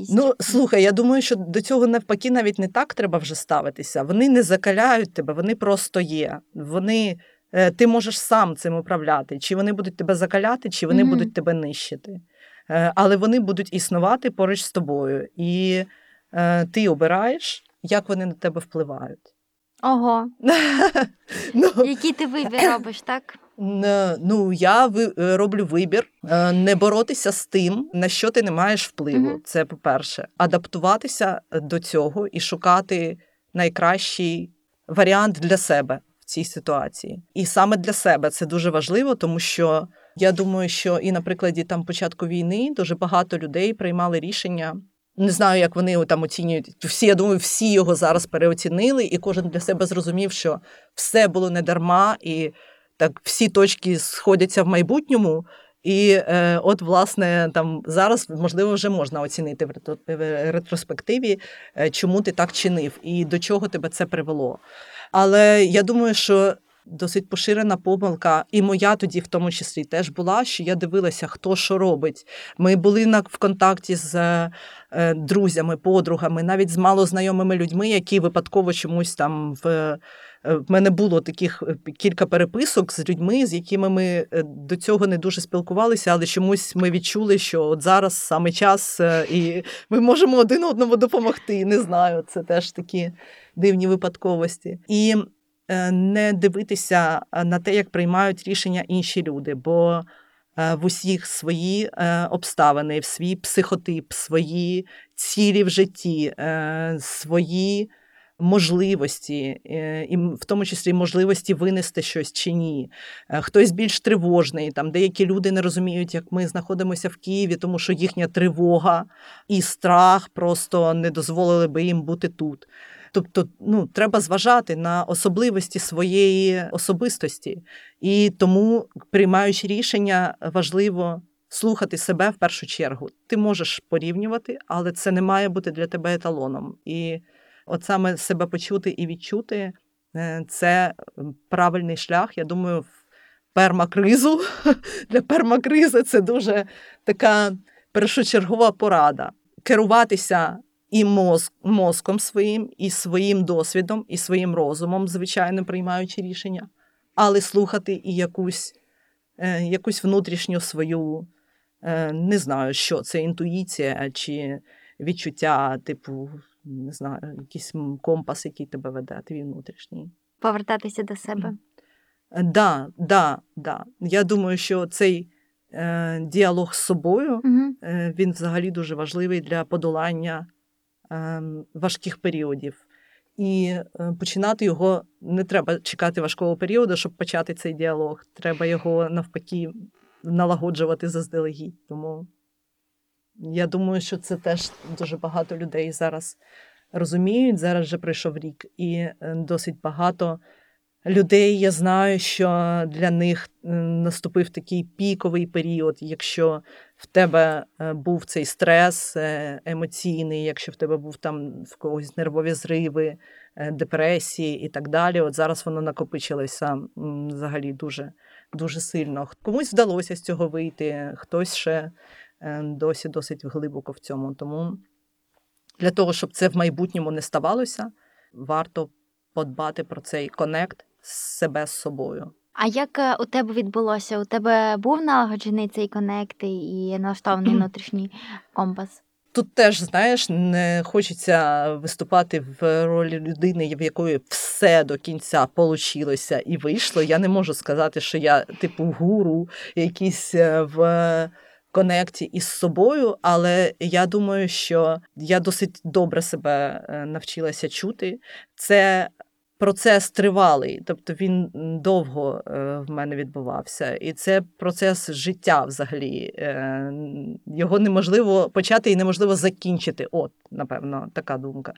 [SPEAKER 1] Ну слухай, я думаю, що до цього навпаки навіть не так треба вже ставитися. Вони не закаляють тебе, вони просто є. Вони ти можеш сам цим управляти. Чи вони будуть тебе закаляти, чи вони
[SPEAKER 2] Мгм.
[SPEAKER 1] будуть тебе нищити. Е, Але вони будуть існувати поруч з тобою, і е, ти обираєш, як вони на тебе впливають.
[SPEAKER 2] Ого,
[SPEAKER 1] ну,
[SPEAKER 2] який ти вибір робиш, так?
[SPEAKER 1] Ну, я ви- е, роблю вибір е, не боротися з тим, на що ти не маєш впливу.
[SPEAKER 2] Мгм.
[SPEAKER 1] Це по-перше, адаптуватися е, до цього і шукати найкращий варіант для себе в цій ситуації. І саме для себе це дуже важливо, тому що я думаю, що і на прикладі там початку війни дуже багато людей приймали рішення. Не знаю, як вони там оцінюють. Всі, я думаю, всі його зараз переоцінили, і кожен для себе зрозумів, що все було не дарма, і так всі точки сходяться в майбутньому. І е, от, власне, там зараз можливо вже можна оцінити в ретроспективі, е, чому ти так чинив і до чого тебе це привело. Але я думаю, що досить поширена помилка, і моя тоді, в тому числі, теж була, що я дивилася, хто що робить. Ми були на в контакті з е, друзями, подругами, навіть з малознайомими людьми, які випадково чомусь там в Е, В мене було таких е, кілька переписок з людьми, з якими ми е, до цього не дуже спілкувалися, але чомусь ми відчули, що от зараз саме час, і ми можемо один одному допомогти. Не знаю, це теж такі дивні випадковості. І е, не дивитися е, на те, як приймають рішення інші люди, бо е, в усіх свої обставини, в свій психотип, свої цілі в житті, свої можливості, і в тому числі можливості винести щось чи ні. Хтось більш тривожний. Там деякі люди не розуміють, як ми знаходимося в Києві, тому що їхня тривога і страх просто не дозволили би їм бути тут. Тобто, ну треба зважати на особливості своєї особистості, і тому, приймаючи рішення, важливо слухати себе в першу чергу. Ти можеш порівнювати, але це не має бути для тебе еталоном. І от саме себе почути і відчути е, це правильний шлях. Я думаю, в пермакризу для пермакризи це дуже така першочергова порада. Керуватися і мозк, мозком своїм, і своїм досвідом, і своїм розумом, звичайно, приймаючи рішення, але слухати і якусь, е, якусь внутрішню свою, е, не знаю, що це інтуїція чи відчуття, типу, не знаю, якийсь компас, який тебе веде, твій внутрішній.
[SPEAKER 2] Повертатися до себе.
[SPEAKER 1] Е, Да, да, да. Я думаю, що цей е, діалог з собою
[SPEAKER 2] Угу.
[SPEAKER 1] е, він взагалі дуже важливий для подолання важких періодів. І е, починати його не треба чекати важкого періоду, щоб почати цей діалог. Треба його навпаки налагоджувати заздалегідь. Тому я думаю, що це теж дуже багато людей зараз розуміють. Зараз вже пройшов рік, і е, досить багато людей. Я знаю, що для них наступив такий піковий період, якщо в тебе е, був цей стрес е, емоційний, якщо в тебе був там в когось нервові зриви, е, депресії і так далі. От зараз воно накопичилося взагалі дуже, дуже сильно. Комусь вдалося з цього вийти, хтось ще досі досить глибоко в цьому. Тому для того, щоб це в майбутньому не ставалося, варто подбати про цей конект з себе з собою.
[SPEAKER 2] А як е, у тебе відбулося? У тебе був налагоджений цей конект і налаштований внутрішній компас?
[SPEAKER 1] Тут теж, знаєш, не хочеться виступати в ролі людини, в якої все до кінця получилося і вийшло. Я не можу сказати, що я типу гуру, якийсь е, в конекті із собою, але я думаю, що я досить добре себе е, навчилася чути. Це процес тривалий, тобто він довго е, в мене відбувався, і це процес життя взагалі. Е, Його неможливо почати і неможливо закінчити. От, напевно, така думка.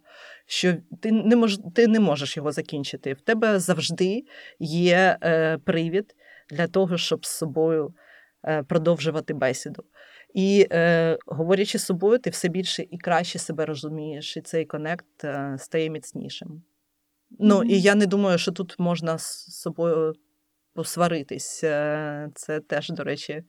[SPEAKER 1] Що ти не мож, ти не можеш його закінчити. В тебе завжди є е, привід для того, щоб з собою продовжувати бесіду. І е, говорячи з собою, ти все більше і краще себе розумієш, і цей конект е, стає міцнішим. Ну, і я не думаю, що тут можна з собою посваритись. Е, Це теж, до речі,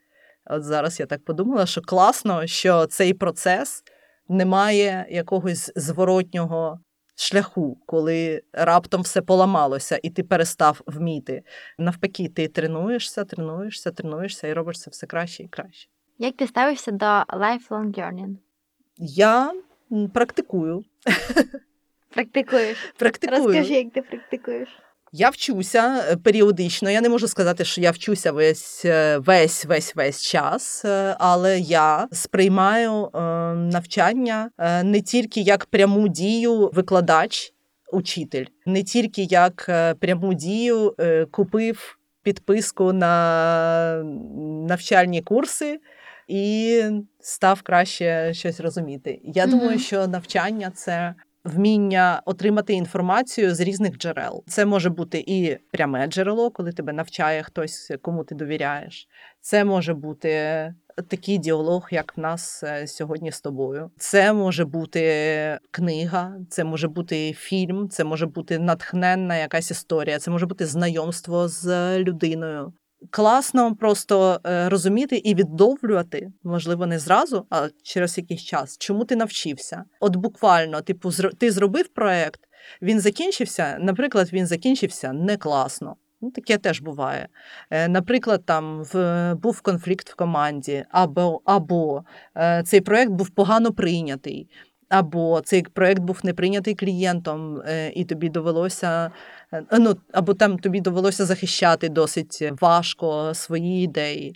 [SPEAKER 1] от зараз я так подумала, що класно, що цей процес не має якогось зворотнього шляху, коли раптом все поламалося і ти перестав вміти. Навпаки, ти тренуєшся, тренуєшся, тренуєшся і робиш це все краще і краще.
[SPEAKER 2] Як ти ставишся до lifelong learning?
[SPEAKER 1] Я практикую.
[SPEAKER 2] Практикуєш?
[SPEAKER 1] Практикую.
[SPEAKER 2] Розкажи, як ти практикуєш.
[SPEAKER 1] Я вчуся е, періодично. Я не можу сказати, що я вчуся весь е, весь весь весь час, е, але я сприймаю навчання не тільки як пряму дію викладач, учитель, не тільки як пряму дію купив підписку на навчальні курси. І став краще щось розуміти. Я
[SPEAKER 2] Мгм.
[SPEAKER 1] думаю, що навчання це вміння отримати інформацію з різних джерел. Це може бути і пряме джерело, коли тебе навчає хтось, кому ти довіряєш. Це може бути такий діалог, як в нас е, сьогодні з тобою. Це може бути книга, це може бути фільм, це може бути натхненна якась історія, це може бути знайомство з людиною. Класно просто е, розуміти і відновлювати, можливо, не зразу, а через якийсь час, чому ти навчився. От буквально, типу, ти зробив проект, Він закінчився, наприклад, він закінчився не класно. Ну, таке теж буває. Е, Наприклад, там в, був конфлікт в команді, або, або е, цей проект був погано прийнятий, або цей проект був не прийнятий клієнтом, е, і тобі довелося, е, ну, або там тобі довелося захищати досить важко свої ідеї.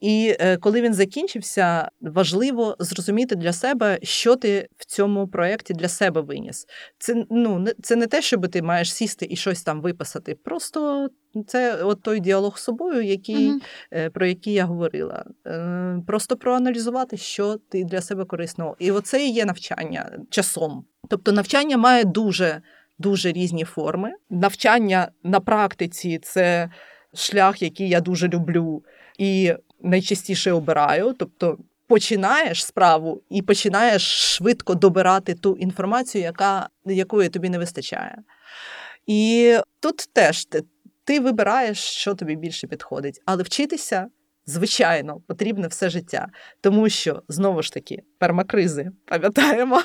[SPEAKER 1] І е, коли він закінчився, важливо зрозуміти для себе, що ти в цьому проєкті для себе виніс. Це ну це не те, щоб ти маєш сісти і щось там виписати. Просто це от той діалог з собою, який, е, про який я говорила. Е, Просто проаналізувати, що ти для себе корисного. І оце і є навчання часом. Тобто навчання має дуже дуже різні форми. Навчання на практиці це шлях, який я дуже люблю і найчастіше обираю. Тобто починаєш справу і починаєш швидко добирати ту інформацію, яка, якої тобі не вистачає. І тут теж ти, ти вибираєш, що тобі більше підходить. Але вчитися, звичайно, потрібне все життя. Тому що, знову ж таки, пермакризи, пам'ятаємо.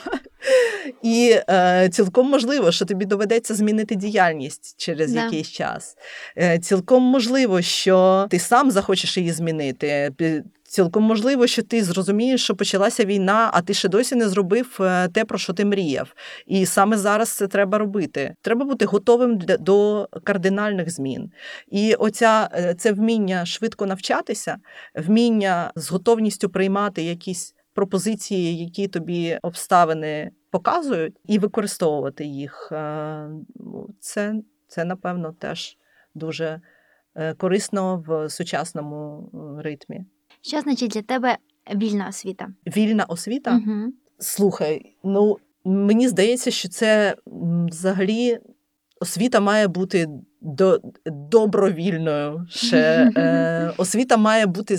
[SPEAKER 1] І е, цілком можливо, що тобі доведеться змінити діяльність через
[SPEAKER 2] Да.
[SPEAKER 1] якийсь час. Е, цілком можливо, що ти сам захочеш її змінити. Цілком можливо, що ти зрозумієш, що почалася війна, а ти ще досі не зробив е, те, про що ти мріяв. І саме зараз це треба робити. Треба бути готовим до кардинальних змін. І оця е, це вміння швидко навчатися, вміння з готовністю приймати якісь пропозиції, які тобі обставини показують, і використовувати їх. е, ну, Це, це напевно теж дуже корисно в сучасному ритмі.
[SPEAKER 2] Що значить для тебе вільна освіта?
[SPEAKER 1] Вільна освіта.
[SPEAKER 2] Угу.
[SPEAKER 1] Слухай, ну мені здається, що це взагалі освіта має бути до, добровільною. Ще е, освіта має бути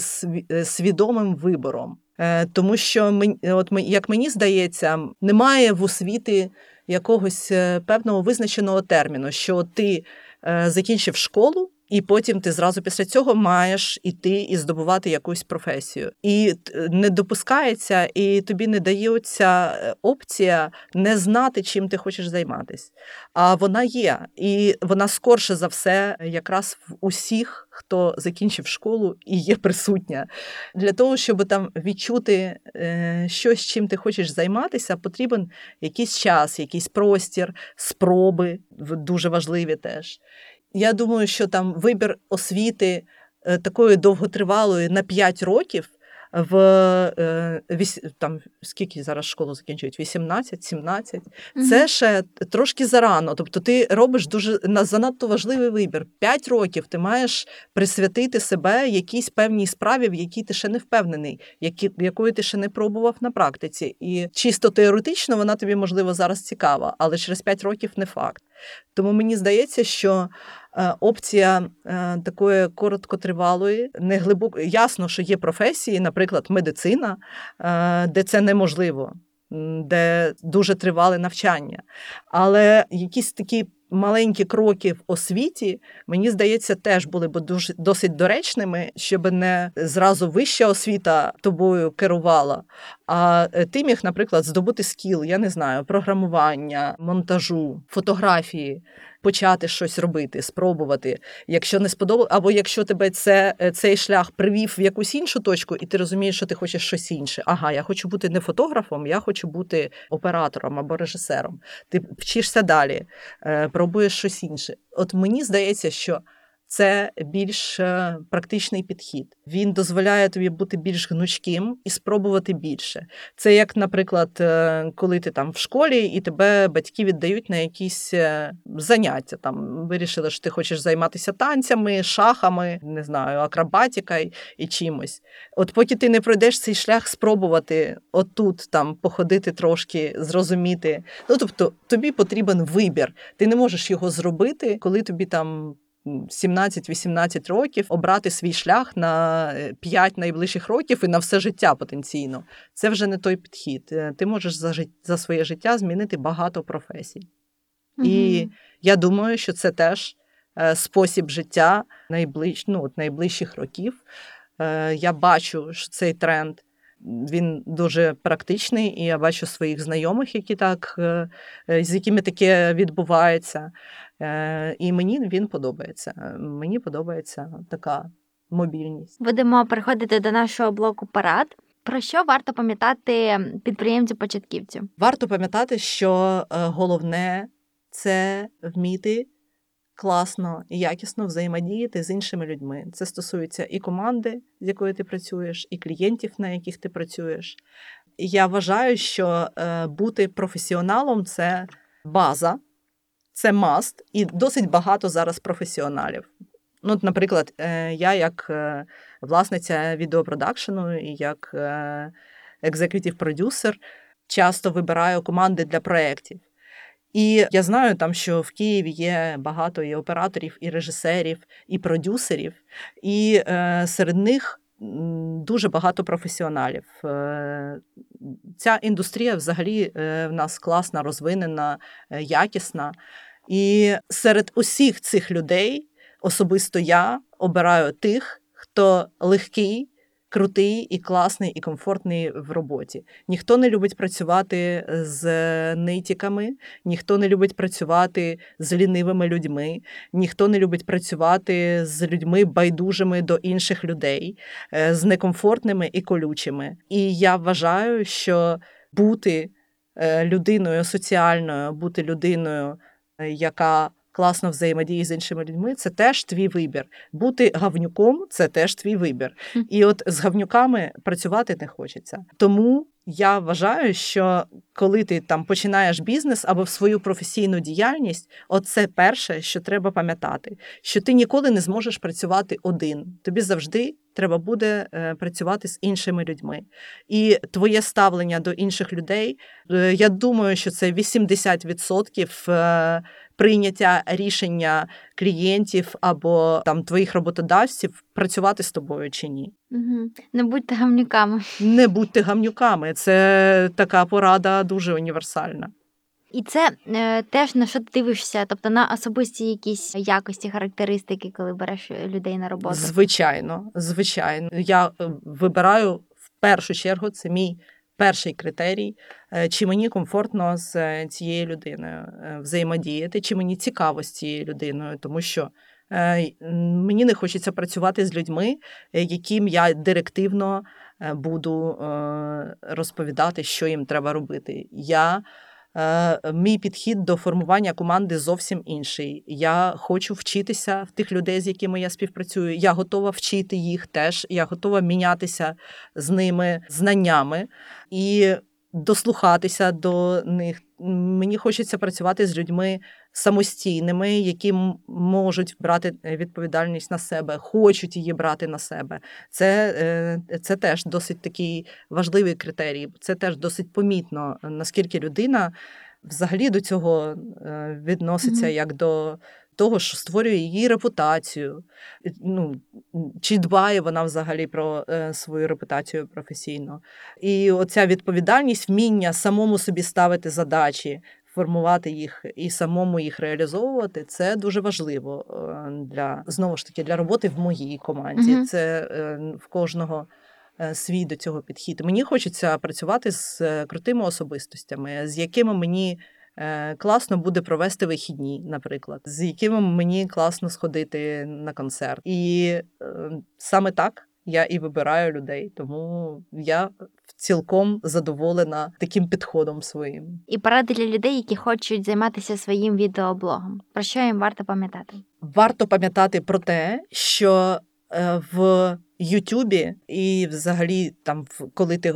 [SPEAKER 1] е, свідомим вибором. Е, тому що мен- от як мені здається, немає в освіти якогось е, певного визначеного терміну, що ти е, закінчив школу. І потім ти зразу після цього маєш іти і здобувати якусь професію. І не допускається, і тобі не дається е, опція не знати, чим ти хочеш займатися. А вона є, і вона скорше за все, якраз в усіх, хто закінчив школу і є присутня. Для того, щоб там відчути е, щось, чим ти хочеш займатися, потрібен якийсь час, якийсь простір, спроби дуже важливі теж. Я думаю, що там вибір освіти е, такої довготривалої на 5 років. В е, там скільки зараз школу закінчують? 18, 17. Це ще трошки зарано. Тобто ти робиш дуже на занадто важливий вибір. П'ять років ти маєш присвятити себе якійсь певній справі, в якій ти ще не впевнений, які, якої ти ще не пробував на практиці. І чисто теоретично вона тобі можливо зараз цікава, але через п'ять років не факт. Тому мені здається, що опція е, такої короткотривалої, не глибоко ясно, що є професії, наприклад, медицина, е, де це неможливо, де дуже тривале навчання. Але якісь такі маленькі кроки в освіті, мені здається, теж були б дуже досить доречними, щоб не зразу вища освіта тобою керувала, а е, ти міг, наприклад, здобути скіл, я не знаю, програмування, монтажу, фотографії. Почати щось робити, спробувати. Якщо не сподобалося, або якщо тебе це, е, цей шлях привів в якусь іншу точку, і ти розумієш, що ти хочеш щось інше. Ага, я хочу бути не фотографом, я хочу бути оператором або режисером. Ти вчишся далі, е, пробуєш щось інше. От мені здається, що це більш е, практичний підхід. Він дозволяє тобі бути більш гнучким і спробувати більше. Це як, наприклад, е, коли ти там в школі і тебе батьки віддають на якісь е, заняття. Там вирішили, що ти хочеш займатися танцями, шахами, не знаю, акробатикою і чимось. От поки ти не пройдеш цей шлях, спробувати отут там походити трошки, зрозуміти. Ну тобто тобі потрібен вибір. Ти не можеш його зробити, коли тобі там. 17-18 років обрати свій шлях на 5 найближчих років і на все життя потенційно. Це вже не той підхід. Е, Ти можеш за, жит- за своє життя змінити багато професій. І я думаю, що це теж е, спосіб життя найближ, ну, от найближчих років. Е, Я бачу, що цей тренд він дуже практичний, і я бачу своїх знайомих, які так, е, е, з якими таке відбувається. Е, І мені він подобається. Е, Мені подобається така мобільність.
[SPEAKER 2] Будемо переходити до нашого блоку парад. Про що варто пам'ятати підприємцю-початківцю?
[SPEAKER 1] Варто пам'ятати, що е, головне це вміти класно і якісно взаємодіяти з іншими людьми. Це стосується і команди, з якою ти працюєш, і клієнтів, на яких ти працюєш. Я вважаю, що бути професіоналом це база, це маст, і досить багато зараз професіоналів. Ну, от, наприклад, е, я як е, власниця відеопродакшену і як екзекутів продюсер часто вибираю команди для проєктів. І я знаю там, що в Києві є багато і операторів, і режисерів, і продюсерів, і е, серед них дуже багато професіоналів. Е, ця індустрія взагалі е, в нас класна, розвинена, е, якісна. І серед усіх цих людей особисто я обираю тих, хто легкий, крутий і класний, і комфортний в роботі. Ніхто не любить працювати з нитіками, ніхто не любить працювати з лінивими людьми, ніхто не любить працювати з людьми байдужими до інших людей, е, з некомфортними і колючими. І я вважаю, що бути е, людиною соціальною, бути людиною, яка класно взаємодіє з іншими людьми, це теж твій вибір. Бути гавнюком це теж твій вибір. І от з гавнюками працювати не хочеться. Тому я вважаю, що коли ти там починаєш бізнес або в свою професійну діяльність, оце перше, що треба пам'ятати, що ти ніколи не зможеш працювати один. Тобі завжди треба буде е, працювати з іншими людьми. І твоє ставлення до інших людей, е, я думаю, що це 80% е, прийняття рішення клієнтів або там твоїх роботодавців працювати з тобою чи ні.
[SPEAKER 2] Угу. Не будьте гамнюками.
[SPEAKER 1] Не будьте гамнюками. Це така порада дуже універсальна.
[SPEAKER 2] І це е, теж на що ти дивишся, тобто на особисті якісь якості, характеристики, коли береш людей на роботу.
[SPEAKER 1] Звичайно, звичайно. Я е, вибираю в першу чергу, це мій перший критерій, е, чи мені комфортно з е, цією людиною е, взаємодіяти, чи мені цікаво з цією людиною, тому що мені не хочеться працювати з людьми, яким я директивно буду розповідати, що їм треба робити. Я Мій підхід до формування команди зовсім інший. Я хочу вчитися в тих людей, з якими я співпрацюю. Я готова вчити їх теж. Я готова мінятися з ними знаннями і дослухатися до них. Мені хочеться працювати з людьми самостійними, які можуть брати е, відповідальність на себе, хочуть її брати на себе. Це, е, це теж досить такий важливий критерій. Це теж досить помітно, наскільки людина взагалі до цього відноситься
[SPEAKER 2] Мгм.
[SPEAKER 1] як до того, що створює її репутацію. Ну, чи дбає вона взагалі про е, свою репутацію професійно. І оця відповідальність, вміння самому собі ставити задачі, формувати їх і самому їх реалізовувати, це дуже важливо е, для знову ж таки для роботи в моїй команді.
[SPEAKER 2] Мгм.
[SPEAKER 1] Це е, в кожного. е, Свій до цього підхід. Мені хочеться працювати з е, крутими особистостями, з якими мені е, класно буде провести вихідні, наприклад, з якими мені класно сходити на концерт. І е, саме так я і вибираю людей. Тому я цілком задоволена таким підходом своїм.
[SPEAKER 2] І поради для людей, які хочуть займатися своїм відеоблогом. Про що їм варто пам'ятати?
[SPEAKER 1] Варто пам'ятати про те, що е, в Ютубі і взагалі, там, коли ти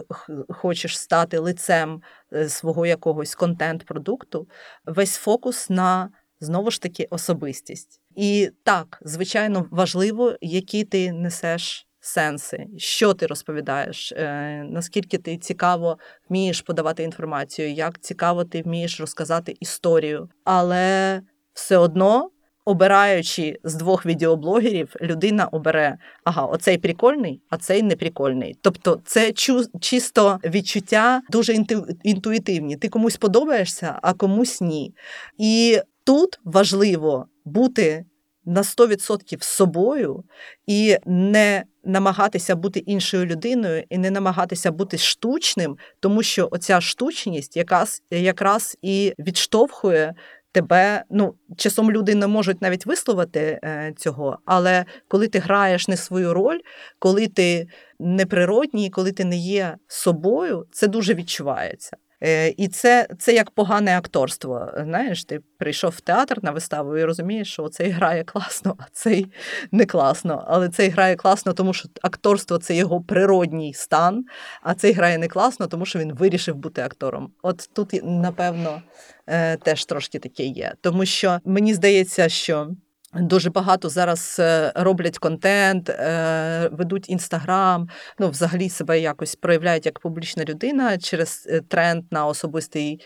[SPEAKER 1] хочеш стати лицем е, свого якогось контент-продукту, весь фокус на знову ж таки особистість. І так, звичайно, важливо, які ти несеш. Сенси, що ти розповідаєш, е, наскільки ти цікаво вмієш подавати інформацію, як цікаво ти вмієш розказати історію. Але все одно, обираючи з двох відеоблогерів, людина обере ага, оцей прикольний, а цей не прикольний. Тобто, це чу, чисто відчуття дуже інту, інтуїтивні. Ти комусь подобаєшся, а комусь ні. І тут важливо бути на 100% собою і не намагатися бути іншою людиною, і не намагатися бути штучним, тому що оця штучність якраз, якраз і відштовхує. Тебе, ну, часом люди не можуть навіть висловити е, цього, але коли ти граєш не свою роль, коли ти неприродній, коли ти не є собою, це дуже відчувається. Е, І це, це як погане акторство. Знаєш, ти прийшов в театр на виставу і розумієш, що цей грає класно, а цей не класно. Але цей грає класно, тому що акторство це його природній стан, а цей грає не класно, тому що він вирішив бути актором. От тут, напевно, е, теж трошки таке є. Тому що мені здається, що. Дуже багато зараз е, роблять контент, е, ведуть інстаграм, ну взагалі себе якось проявляють як публічна людина через е, тренд на особистий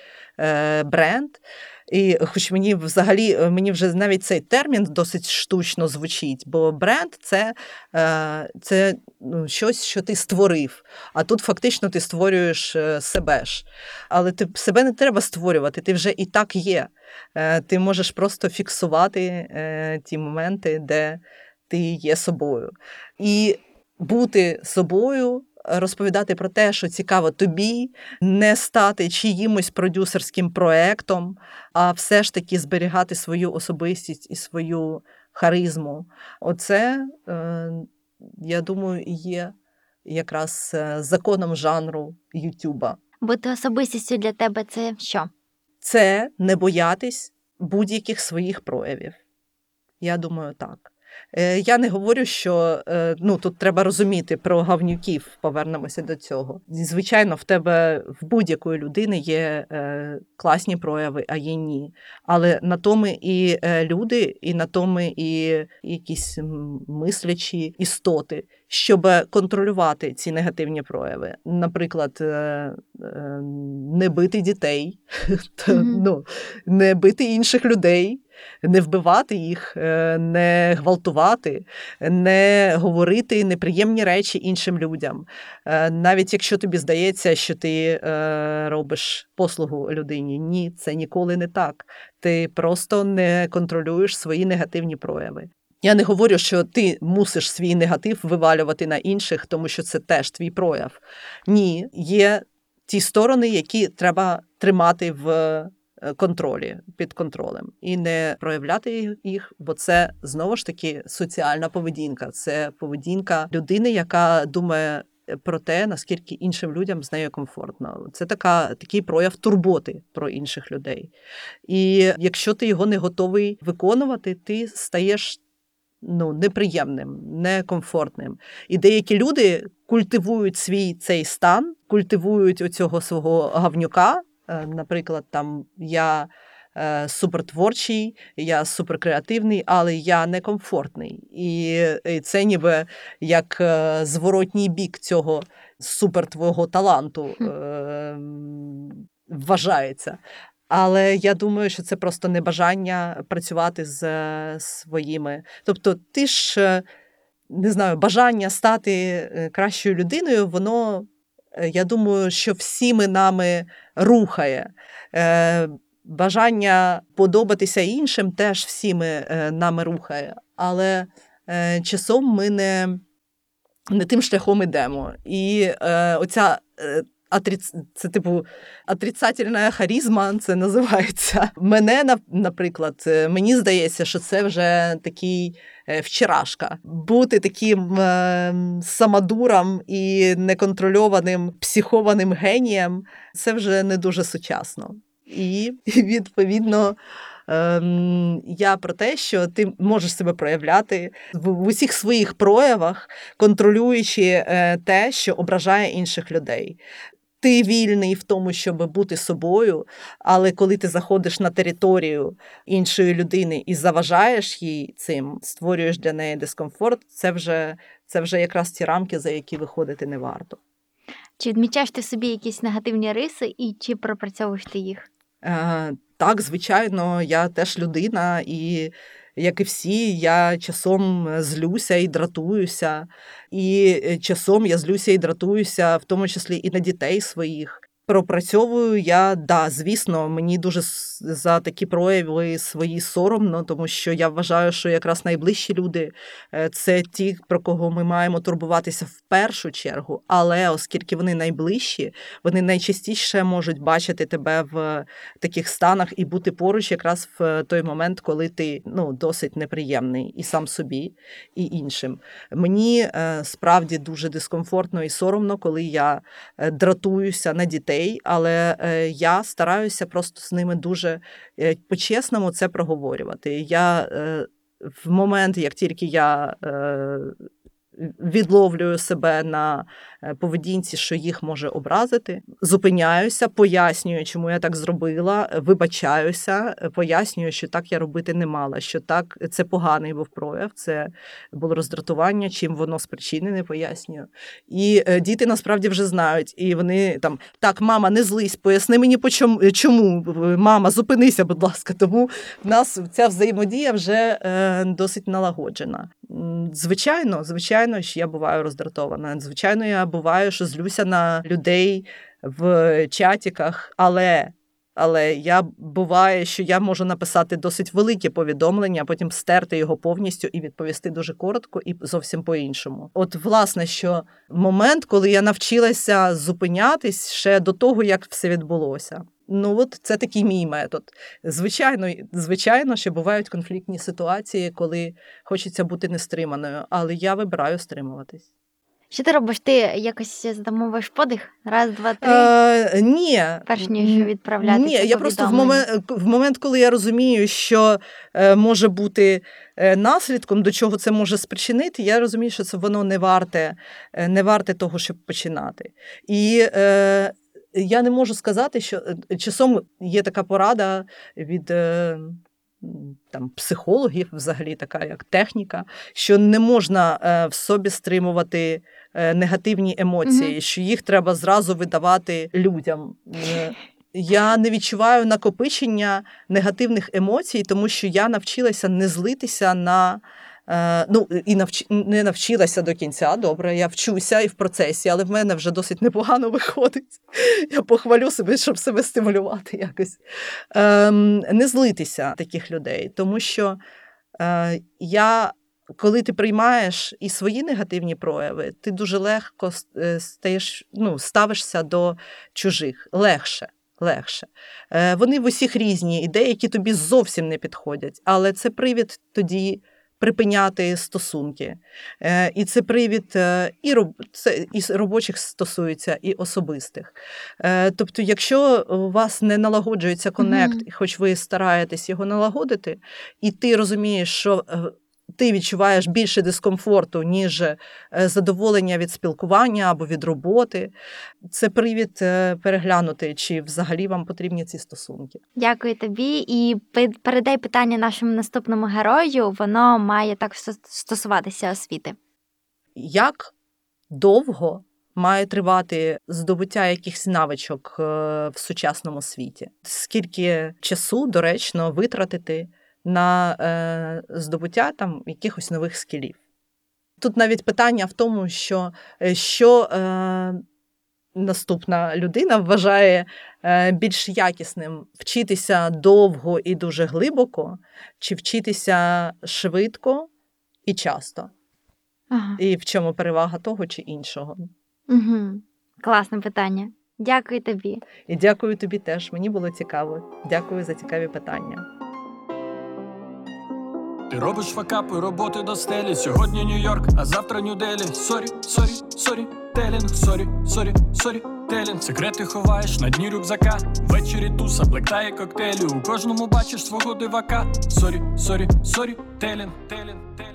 [SPEAKER 1] бренд. І хоч мені взагалі мені вже навіть цей термін досить штучно звучить, бо бренд це це ну, щось, що ти створив. А тут фактично ти створюєш себе ж. Але ти себе не треба створювати, ти вже і так є. Ти можеш просто фіксувати ті моменти, де ти є собою. І бути собою розповідати про те, що цікаво тобі, не стати чиїмось продюсерським проектом, а все ж таки зберігати свою особистість і свою харизму. Оце, е, я думаю, є якраз е, законом жанру Ютуба.
[SPEAKER 2] Бути особистістю для тебе це що?
[SPEAKER 1] Це не боятись будь-яких своїх проявів. Я думаю, так. Е, я не говорю, що е, ну тут треба розуміти про гавнюків. Повернемося до цього. Звичайно, в тебе в будь-якої людини є е, класні прояви, а є ні. Але на тому і люди, і на тому і якісь мислячі істоти, щоб контролювати ці негативні прояви. Наприклад, не бити дітей, ну не бити інших людей не вбивати їх, е, не гвалтувати, не говорити неприємні речі іншим людям. Е, навіть якщо тобі здається, що ти е, робиш послугу людині, ні, це ніколи не так. Ти просто не контролюєш свої негативні прояви. Я не говорю, що ти мусиш свій негатив вивалювати на інших, тому що це теж твій прояв. Ні, є ті сторони, які треба тримати в контролі під контролем і не проявляти їх, бо це знову ж таки соціальна поведінка. Це поведінка людини, яка думає. Про те, наскільки іншим людям з нею комфортно, це така такий прояв турботи про інших людей. І якщо ти його не готовий виконувати, ти стаєш ну неприємним, некомфортним. І деякі люди культивують свій цей стан, культивують оцього свого гавнюка, Е, наприклад, там я е, супертворчий, я суперкреативний, але я некомфортний. І це ніби як е, зворотній бік цього супер твого таланту вважається. Але я думаю, що це просто небажання працювати з своїми. Тобто, ти ж не знаю, бажання стати кращою людиною, воно Е, я думаю, що всіми нами рухає. Е, бажання подобатися іншим теж всіми е, нами рухає, але часом ми не не тим шляхом ідемо. І оця це типу отрицательна харізма, це називається. Мене наприклад, мені здається, що це вже такий Е, вчорашка. Бути таким е, самодуром і неконтрольованим психованим генієм це вже не дуже сучасно. І відповідно. Ем, я про те, що ти можеш себе проявляти в усіх своїх проявах, контролюючи е, те, що ображає інших людей ти вільний в тому, щоб бути собою, але коли ти заходиш на територію іншої людини і заважаєш їй цим, створюєш для неї дискомфорт, це вже це вже якраз ті рамки, за які виходити не варто.
[SPEAKER 2] Чи відмічаєш ти собі якісь негативні риси і чи пропрацьовуєш ти їх?
[SPEAKER 1] Е, Так, звичайно, я теж людина і як і всі, я часом е, злюся і дратуюся, і е, часом я злюся і дратуюся, в тому числі і на дітей своїх. Пропрацьовую я, да, звісно, мені дуже за такі прояви свої соромно, тому що я вважаю, що якраз найближчі люди е, це ті, про кого ми маємо турбуватися в першу чергу. Але оскільки вони найближчі, вони найчастіше можуть бачити тебе в таких станах і бути поруч якраз в той момент, коли ти ну досить неприємний і сам собі, і іншим. Мені е, справді дуже дискомфортно і соромно, коли я е, дратуюся на дітей, але е, я стараюся просто з ними дуже е, по-чесному це проговорювати. Я е, в момент, як тільки я відловлюю себе на поведінці, що їх може образити, зупиняюся, пояснюю, чому я так зробила, е, вибачаюся, е, пояснюю, що так я робити не мала, що так це поганий був прояв, це було роздратування, чим воно спричинене, пояснюю. І е, діти насправді вже знають, і вони там так, мама, не злись, поясни мені, чому, мама, зупинися, будь ласка. Тому в нас ця взаємодія вже е, досить налагоджена. Звичайно, звичайно, що я буваю роздратована. Звичайно, я буваю, що злюся на людей в чатіках, але. Але я буває, що я можу написати досить велике повідомлення, а потім стерти його повністю і відповісти дуже коротко і зовсім по-іншому. От, власне, що момент, коли я навчилася зупинятись ще до того, як все відбулося. Ну, от це такий мій метод. Звичайно, звичайно, що бувають конфліктні ситуації, коли хочеться бути нестриманою, але я вибираю стримуватись.
[SPEAKER 2] Що ти робиш? Ти якось затамовуєш подих? Раз, два, три.
[SPEAKER 1] Е, ні.
[SPEAKER 2] Перш ніж відправляти
[SPEAKER 1] Ні, я просто в момент, в момент, коли я розумію, що е, може бути е, наслідком, до чого це може спричинити, я розумію, що це воно не варте, е, не варте того, щоб починати. І е, я не можу сказати, що е, часом є така порада від. Там психологів, взагалі, така як техніка, що не можна е, в собі стримувати е, негативні емоції,
[SPEAKER 2] Мгм.
[SPEAKER 1] що їх треба зразу видавати людям. Е, Я не відчуваю накопичення негативних емоцій, тому що я навчилася не злитися на. Е, ну, і навч... не навчилася до кінця. Добре, я вчуся і в процесі, але в мене вже досить непогано виходить. Я похвалю себе, щоб себе стимулювати якось. Ем, не злитися таких людей, тому що е, я. Коли ти приймаєш і свої негативні прояви, ти дуже легко е, стаєш, ну, ставишся до чужих. Легше. легше. Вони в усіх різні, і деякі тобі зовсім не підходять, але це привід тоді припиняти стосунки. Е, І це привід е, і це і робочих стосується, і особистих. Е, Тобто, якщо у вас не налагоджується конект,
[SPEAKER 2] Мгм.
[SPEAKER 1] хоч ви стараєтесь його налагодити, і ти розумієш, що ти відчуваєш більше дискомфорту, ніж е, задоволення від спілкування або від роботи, це привід е, переглянути, чи взагалі вам потрібні ці стосунки.
[SPEAKER 2] Дякую тобі. І передай питання нашому наступному герою. Воно має так стосуватися освіти.
[SPEAKER 1] Як довго має тривати здобуття якихось навичок е, в сучасному світі? Скільки часу доречно витратити на е, здобуття там якихось нових скілів? Тут навіть питання в тому, що, е, що е, наступна людина вважає е, більш якісним вчитися довго і дуже глибоко, чи вчитися швидко і часто.
[SPEAKER 2] Ага.
[SPEAKER 1] І в чому перевага того чи іншого?
[SPEAKER 2] Угу. Класне питання. Дякую тобі.
[SPEAKER 1] І дякую тобі теж. Мені було цікаво. Дякую за цікаві питання.
[SPEAKER 3] Ти робиш факапи, роботи до стелі. Сьогодні Нью-Йорк, а завтра Нью-Делі. Story, story, storytelling, story, story, storytelling. Секрети ховаєш на дні рюкзака. Ввечері туса, black tie, коктейлі. У кожному бачиш свого дивака. Story, story, storytelling, telling, telling.